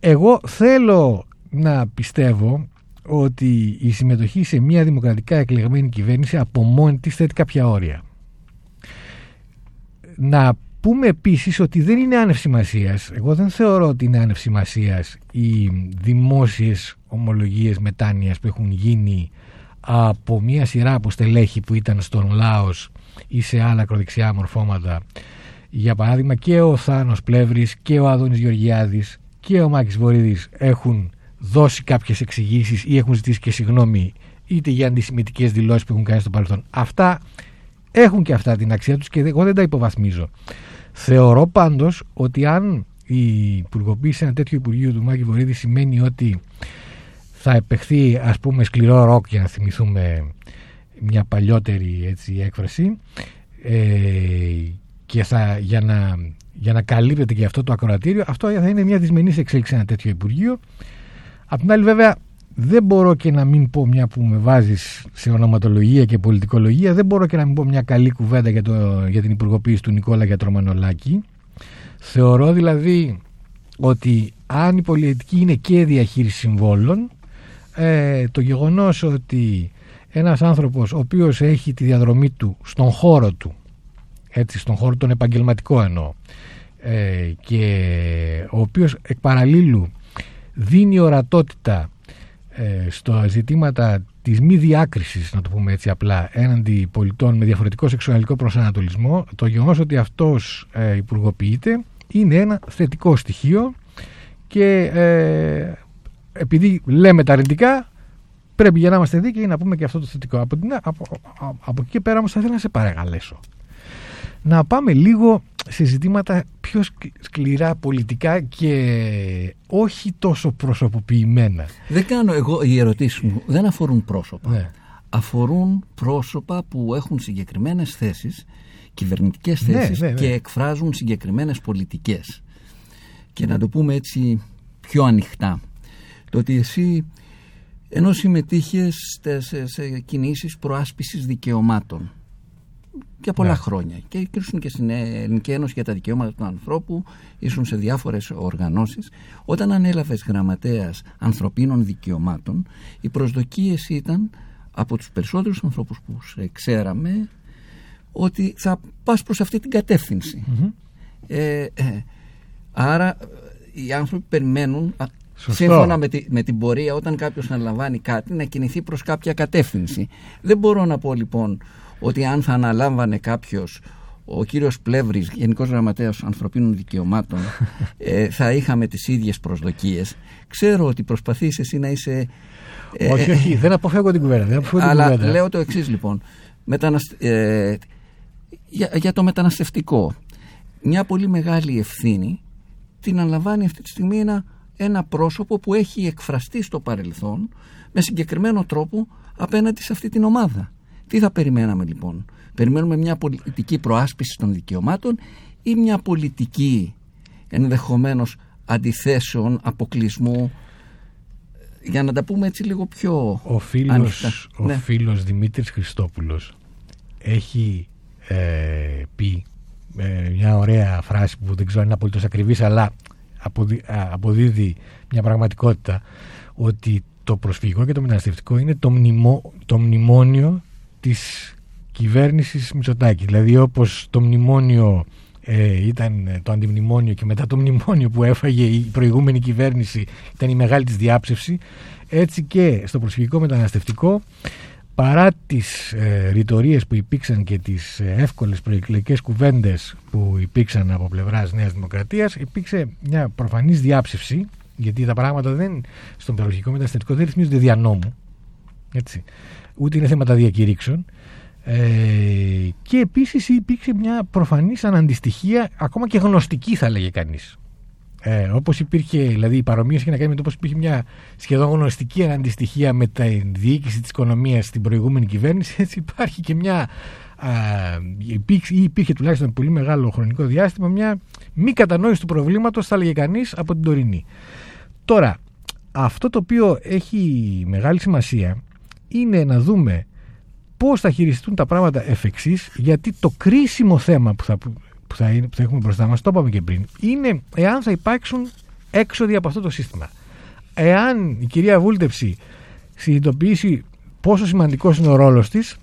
Εγώ θέλω να πιστεύω ότι η συμμετοχή σε μια δημοκρατικά εκλεγμένη κυβέρνηση από μόνη της θέτει κάποια όρια. Να πούμε επίσης ότι δεν είναι άνευ σημασίας. Εγώ δεν θεωρώ ότι είναι άνευ σημασίας οι δημόσιες ομολογίες μετάνοιας που έχουν γίνει από μια σειρά από στελέχη που ήταν στον Λάος ή σε άλλα ακροδεξιά μορφώματα. Για παράδειγμα και ο Θάνος Πλεύρης και ο Αδόνης Γεωργιάδης και ο Μάκης Βορύδης έχουν δώσει κάποιες εξηγήσεις ή έχουν ζητήσει και συγγνώμη είτε για αντισημιτικές δηλώσεις που έχουν κάνει στο παρελθόν. Αυτά έχουν και αυτά την αξία τους και εγώ δεν τα υποβαθμίζω. Θεωρώ πάντως ότι αν η υπουργοποίηση ένα τέτοιο Υπουργείο του Μάκη Βορύδη σημαίνει ότι θα επεχθεί ας πούμε σκληρό ροκ για να θυμηθούμε μια παλιότερη έτσι, έκφραση ε, και θα, για, να, για να καλύπτεται και αυτό το ακροατήριο αυτό θα είναι μια δυσμενής εξέλιξη ένα τέτοιο Υπουργείο Απ' την άλλη βέβαια δεν μπορώ και να μην πω μια που με βάζεις σε ονοματολογία και πολιτικολογία δεν μπορώ και να μην πω μια καλή κουβέντα για, το, για την υπουργοποίηση του Νικόλα Γιατρομανολάκη θεωρώ δηλαδή ότι αν η πολιτική είναι και διαχείριση συμβόλων ε, το γεγονός ότι ένας άνθρωπος ο οποίος έχει τη διαδρομή του στον χώρο του έτσι στον χώρο τον επαγγελματικό εννοώ ε, και ο οποίος εκ παραλίλου δίνει ορατότητα ε, στο ζητήματα της μη διάκρισης να το πούμε έτσι απλά έναντι πολιτών με διαφορετικό σεξουαλικό προσανατολισμό το γεγονός ότι αυτός ε, υπουργοποιείται είναι ένα θετικό στοιχείο και ε, επειδή λέμε τα αρνητικά πρέπει για να είμαστε δίκαιοι να πούμε και αυτό το θετικό. Από, την, από, από, από εκεί και πέρα όμως θα ήθελα να σε παρακαλέσω. Να πάμε λίγο σε ζητήματα πιο σκλ- σκληρά πολιτικά και όχι τόσο προσωποποιημένα. Δεν κάνω εγώ, οι ερωτήσεις μου δεν αφορούν πρόσωπα. Ναι. Αφορούν πρόσωπα που έχουν συγκεκριμένες θέσεις, κυβερνητικές Ναι, θέσεις ναι, ναι. και εκφράζουν συγκεκριμένες πολιτικές. Και να το πούμε έτσι πιο ανοιχτά. Το ότι εσύ ενώ συμμετείχες στε- σε, σε κινήσεις προάσπισης δικαιωμάτων για πολλά Ναι. χρόνια και ήσουν και στην Ελληνική Ένωση για τα Δικαιώματα του Ανθρώπου, ήσουν σε διάφορες οργανώσεις. Όταν ανέλαβες γραμματέας ανθρωπίνων δικαιωμάτων, οι προσδοκίες ήταν από τους περισσότερους ανθρώπους που σε ξέραμε ότι θα πας προς αυτή την κατεύθυνση. Ε, ε, άρα ε, οι άνθρωποι περιμένουν α, Σωστό. σύμφωνα με, τη- με την πορεία όταν κάποιος αναλαμβάνει κάτι να κινηθεί προς κάποια κατεύθυνση. Δεν μπορώ να πω λοιπόν ότι αν θα αναλάμβανε κάποιος ο κύριος Πλεύρης, Γενικός Γραμματέας Ανθρωπίνων Δικαιωμάτων, ε, θα είχαμε τις ίδιες προσδοκίες. Ξέρω ότι προσπαθείς εσύ να είσαι... ε, όχι, όχι, δεν αποφεύγω την κουβέντα. Δεν αποφεύγω την αλλά κουβέντα. λέω το εξής λοιπόν. Μεταναστε- ε, για, για το μεταναστευτικό. Μια πολύ μεγάλη ευθύνη την αναλαμβάνει αυτή τη στιγμή ένα, ένα πρόσωπο που έχει εκφραστεί στο παρελθόν με συγκεκριμένο τρόπο απέναντι σε αυτή την ομάδα. Τι θα περιμέναμε λοιπόν; Περιμένουμε μια πολιτική προάσπιση των δικαιωμάτων ή μια πολιτική ενδεχομένως αντιθέσεων, αποκλεισμού για να τα πούμε έτσι λίγο πιο Ο φίλος, ανοιχτά. ο Ναι. φίλος Δημήτρης Χριστόπουλος έχει ε, πει ε, μια ωραία φράση που δεν ξέρω αν είναι απολύτως ακριβής αλλά αποδι- α, αποδίδει μια πραγματικότητα ότι το προσφυγικό και το μεταναστευτικό είναι το, μνημό, το μνημόνιο της κυβέρνησης Μητσοτάκη. Δηλαδή όπως το μνημόνιο ε, ήταν το αντιμνημόνιο και μετά το μνημόνιο που έφαγε η προηγούμενη κυβέρνηση ήταν η μεγάλη της διάψευση έτσι και στο προσφυγικό μεταναστευτικό παρά τις ε, ρητορίες που υπήρξαν και τις ε, εύκολες προεκλογικές κουβέντες που υπήρξαν από πλευράς Νέας Δημοκρατίας υπήρξε μια προφανής διάψευση Γιατί τα πράγματα δεν, στον παροχικό μεταναστευτικό δεν ρυθμίζονται δια νόμου. Έτσι. Ούτε είναι θέματα διακηρύξεων. Ε, και επίσης υπήρξε μια προφανής αναντιστοιχία, ακόμα και γνωστική θα λέγε κανείς. Ε, Όπως υπήρχε, δηλαδή η παρομοίωση είχε να κάνει με το πώς υπήρχε μια σχεδόν γνωστική αντιστοιχεία με τη διοίκηση της οικονομίας στην προηγούμενη κυβέρνηση, έτσι υπάρχει και μια. Α, υπήρχε, ή υπήρχε τουλάχιστον πολύ μεγάλο χρονικό διάστημα μια μη κατανόηση του προβλήματος, θα έλεγε κανείς, από την τωρινή. Τώρα, αυτό το οποίο έχει μεγάλη σημασία είναι να δούμε πώς θα χειριστούν τα πράγματα εφ' εξής, γιατί το κρίσιμο θέμα που θα, που θα, είναι, που θα έχουμε μπροστά μας, το είπαμε και πριν, είναι εάν θα υπάρξουν έξοδοι από αυτό το σύστημα. Εάν η κυρία Βούλτεψη συνειδητοποιήσει πόσο σημαντικός είναι ο ρόλος της,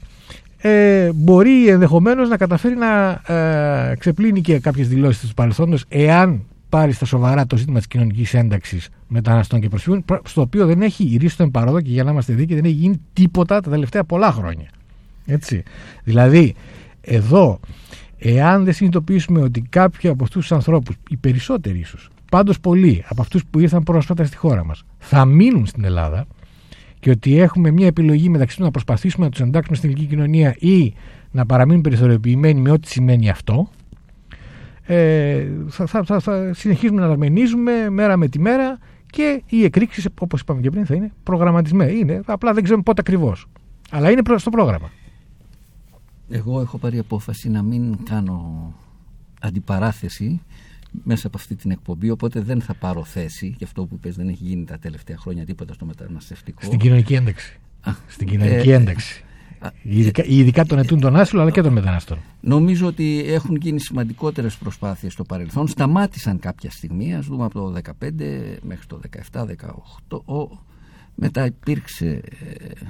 ε, μπορεί ενδεχομένως να καταφέρει να ε, ξεπλύνει και κάποιες δηλώσεις του παρελθόντος εάν πάρει στα σοβαρά το ζήτημα της κοινωνικής ένταξης μεταναστών και προσφύγων, στο οποίο δεν έχει γυρίσει τον παρόδο και για να είμαστε δίκαιοι δεν έχει γίνει τίποτα τα τελευταία πολλά χρόνια. Έτσι. Δηλαδή, εδώ Εάν δεν συνειδητοποιήσουμε ότι κάποιοι από αυτούς τους ανθρώπους, οι περισσότεροι ίσως, πάντως πολλοί από αυτούς που ήρθαν πρόσφατα στη χώρα μας, θα μείνουν στην Ελλάδα και ότι έχουμε μια επιλογή μεταξύ του να προσπαθήσουμε να τους εντάξουμε στην ελληνική κοινωνία ή να παραμείνουν περιθωριοποιημένοι με ό,τι σημαίνει αυτό, ε, θα, θα, θα, θα συνεχίσουμε να αναμενίζουμε μέρα με τη μέρα και οι εκρήξεις, όπως είπαμε και πριν, θα είναι προγραμματισμένε. Είναι, απλά δεν ξέρουμε πότε ακριβώς. Αλλά είναι στο πρόγραμμα. Εγώ έχω πάρει απόφαση να μην κάνω αντιπαράθεση μέσα από αυτή την εκπομπή, οπότε δεν θα πάρω θέση για αυτό που είπες δεν έχει γίνει τα τελευταία χρόνια τίποτα στο μεταναστευτικό. Στην κοινωνική ένταξη. Στην κοινωνική ε, ένταξη. Ειδικά, ειδικά των ετούν των άσυλων αλλά και των μεταναστών. Νομίζω ότι έχουν γίνει σημαντικότερες προσπάθειες στο παρελθόν. Σταμάτησαν κάποια στιγμή, ας δούμε από το 2015 μέχρι το 17-18. Μετά υπήρξε, ε,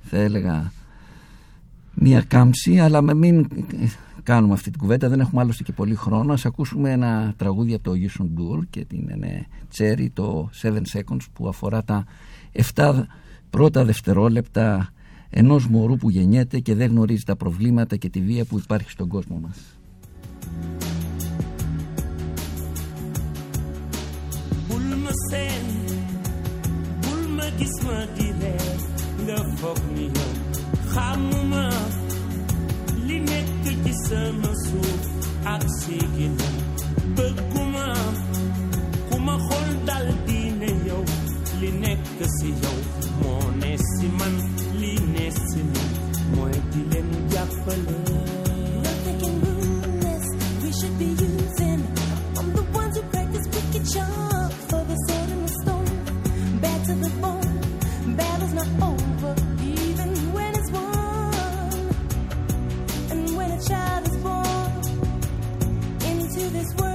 θα έλεγα, μια κάμψη, αλλά με μην κάνουμε αυτή την κουβέντα, δεν έχουμε άλλωστε και πολύ χρόνο. Ας ακούσουμε ένα τραγούδι από το Yusun Dur και την ναι, Cherry, το 7 Seconds, που αφορά τα 7 πρώτα δευτερόλεπτα ενός μωρού που γεννιέται και δεν γνωρίζει τα προβλήματα και τη βία που υπάρχει στον κόσμο μας. xamuma li nekk ci sama suuf ak sigina bëgguma ku ma xool dal diine yow li nekk si yow moo ne si man We should be using. I'm the ones who practice wicked charm for the sword and the stone. Bad to the bone, battle's not over. Even when it's won, and when a child is born into this world,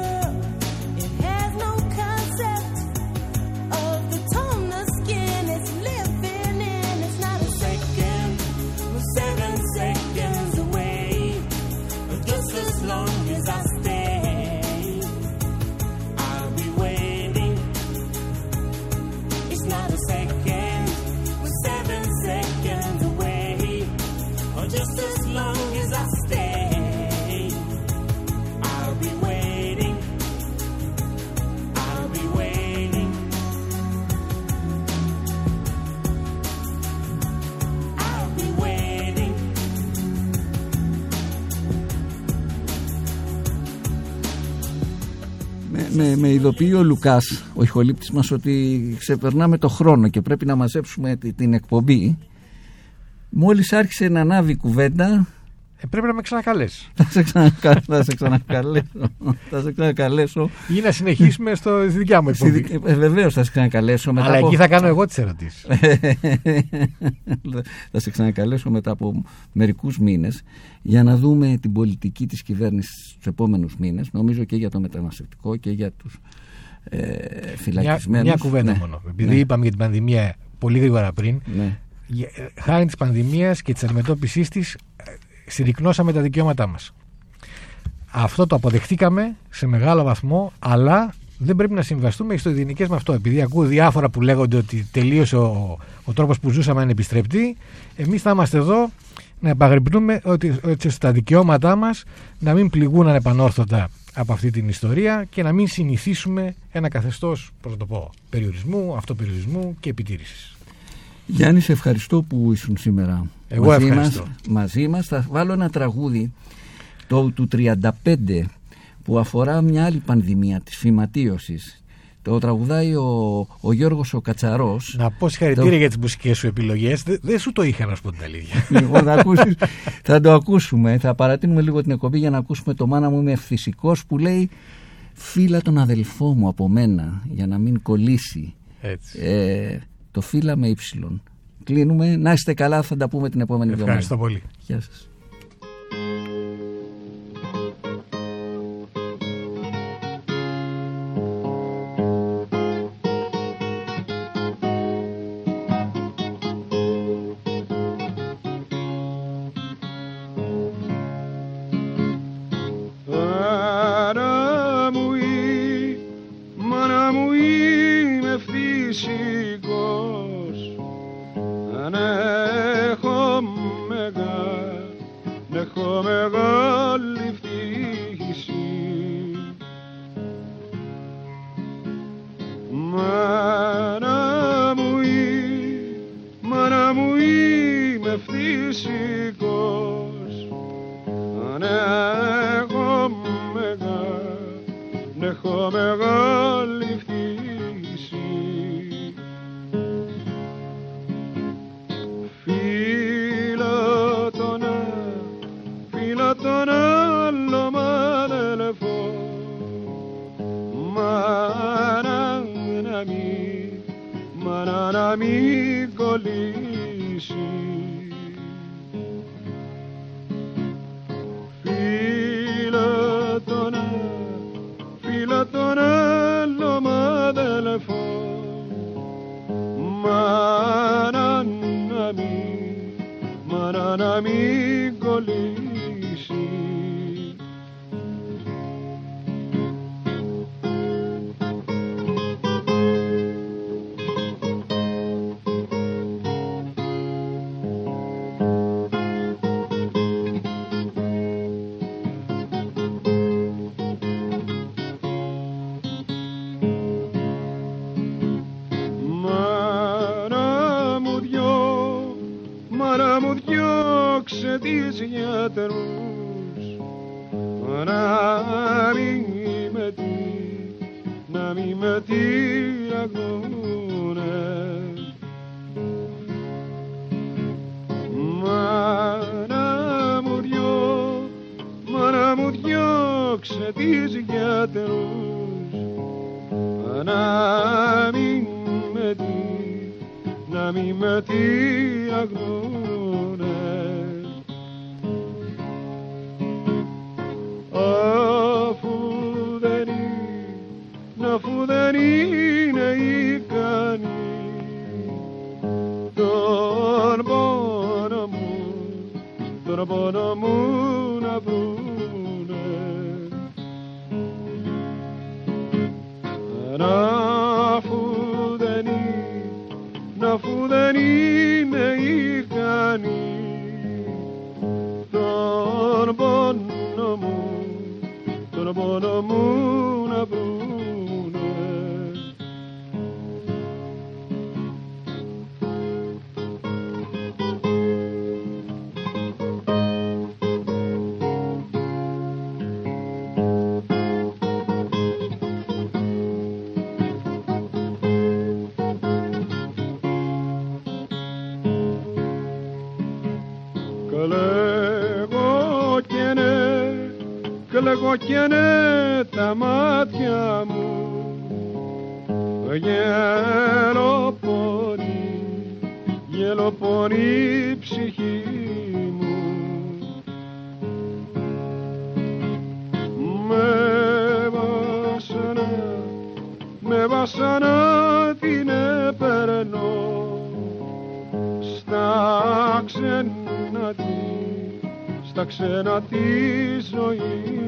Με, με, με ειδοποιεί ο Λουκάς, ο ηχολήπτης μας, ότι ξεπερνάμε το χρόνο και πρέπει να μαζέψουμε τη- την εκπομπή. Μόλις άρχισε να ανάβει η κουβέντα, Ε, πρέπει να με ξανακαλέσει. θα σε, ξανακα- θα σε ξανακαλέσω. θα σε ξανακαλέσω. Ή να συνεχίσουμε στο, στη δικιά μου Στη εκπομπή. δικ- ε, βεβαίως θα σε ξανακαλέσω μετά Αλλά από... εκεί θα κάνω εγώ τις ερωτήσεις. θα σε ξανακαλέσω μετά από μερικούς μήνες για να δούμε την πολιτική της κυβέρνησης στους επόμενους μήνες νομίζω και για το μεταναστευτικό και για τους ε, μια, φυλακισμένους μια κουβέντα Ναι, μόνο. Επειδή ναι, είπαμε για την πανδημία πολύ γρήγορα πριν, ναι. γε- ε, χάρη της πανδημίας και της αντιμετώπιση της, συρρυκνώσαμε τα δικαιώματά μας. Αυτό το αποδεχτήκαμε σε μεγάλο βαθμό, αλλά δεν πρέπει να συμβαστούμε στο ειδικέ με αυτό. Επειδή ακούω διάφορα που λέγονται ότι τελείωσε ο, ο τρόπος που ζούσαμε είναι επιστρεπτή, εμείς θα είμαστε εδώ να επαγρυπνούμε ότι, έτσι ώστε τα δικαιώματά μας να μην πληγούν ανεπανόρθωτα από αυτή την ιστορία και να μην συνηθίσουμε ένα καθεστώς, πώς να το πω, περιορισμού, αυτοπεριορισμού και επιτήρησης. Γιάννη, σε ευχαριστώ που ήσουν σήμερα Εγώ μαζί ευχαριστώ. μας, μαζί μας. Θα βάλω ένα τραγούδι το, του 35 που αφορά μια άλλη πανδημία της φυματίωσης. Το τραγουδάει ο, ο Γιώργος ο Κατσαρός. Να πω συγχαρητήρια Το- για τις μουσικές σου επιλογές. Δεν σου το είχα να σου πω την αλήθεια. Λοιπόν, θα, ακούσεις, θα το ακούσουμε. Θα παρατείνουμε λίγο την εκπομπή για να ακούσουμε το μάνα μου είμαι ευθυσικός που λέει «Φίλα τον αδελφό μου από μένα για να μην κολλήσει». Έτσι. Ε, το φύλλα με ύψιλον. Κλείνουμε. Να είστε καλά, θα τα πούμε την επόμενη εβδομάδα. Ευχαριστώ πολύ. Γεια σας. Διώξε τις γιατρούς να μην με τι, να μην με τυραγνούνε αφού δεν είναι, αφού δεν είναι ικανή τον πόνο μου, τον πόνο κλαίγω και ναι τα μάτια μου. Γελοπονεί, γελοπονεί η ψυχή μου. Με βάσανα, με βάσανα την επερνώ στα ξένα της, στα ξένα της ζωής. μου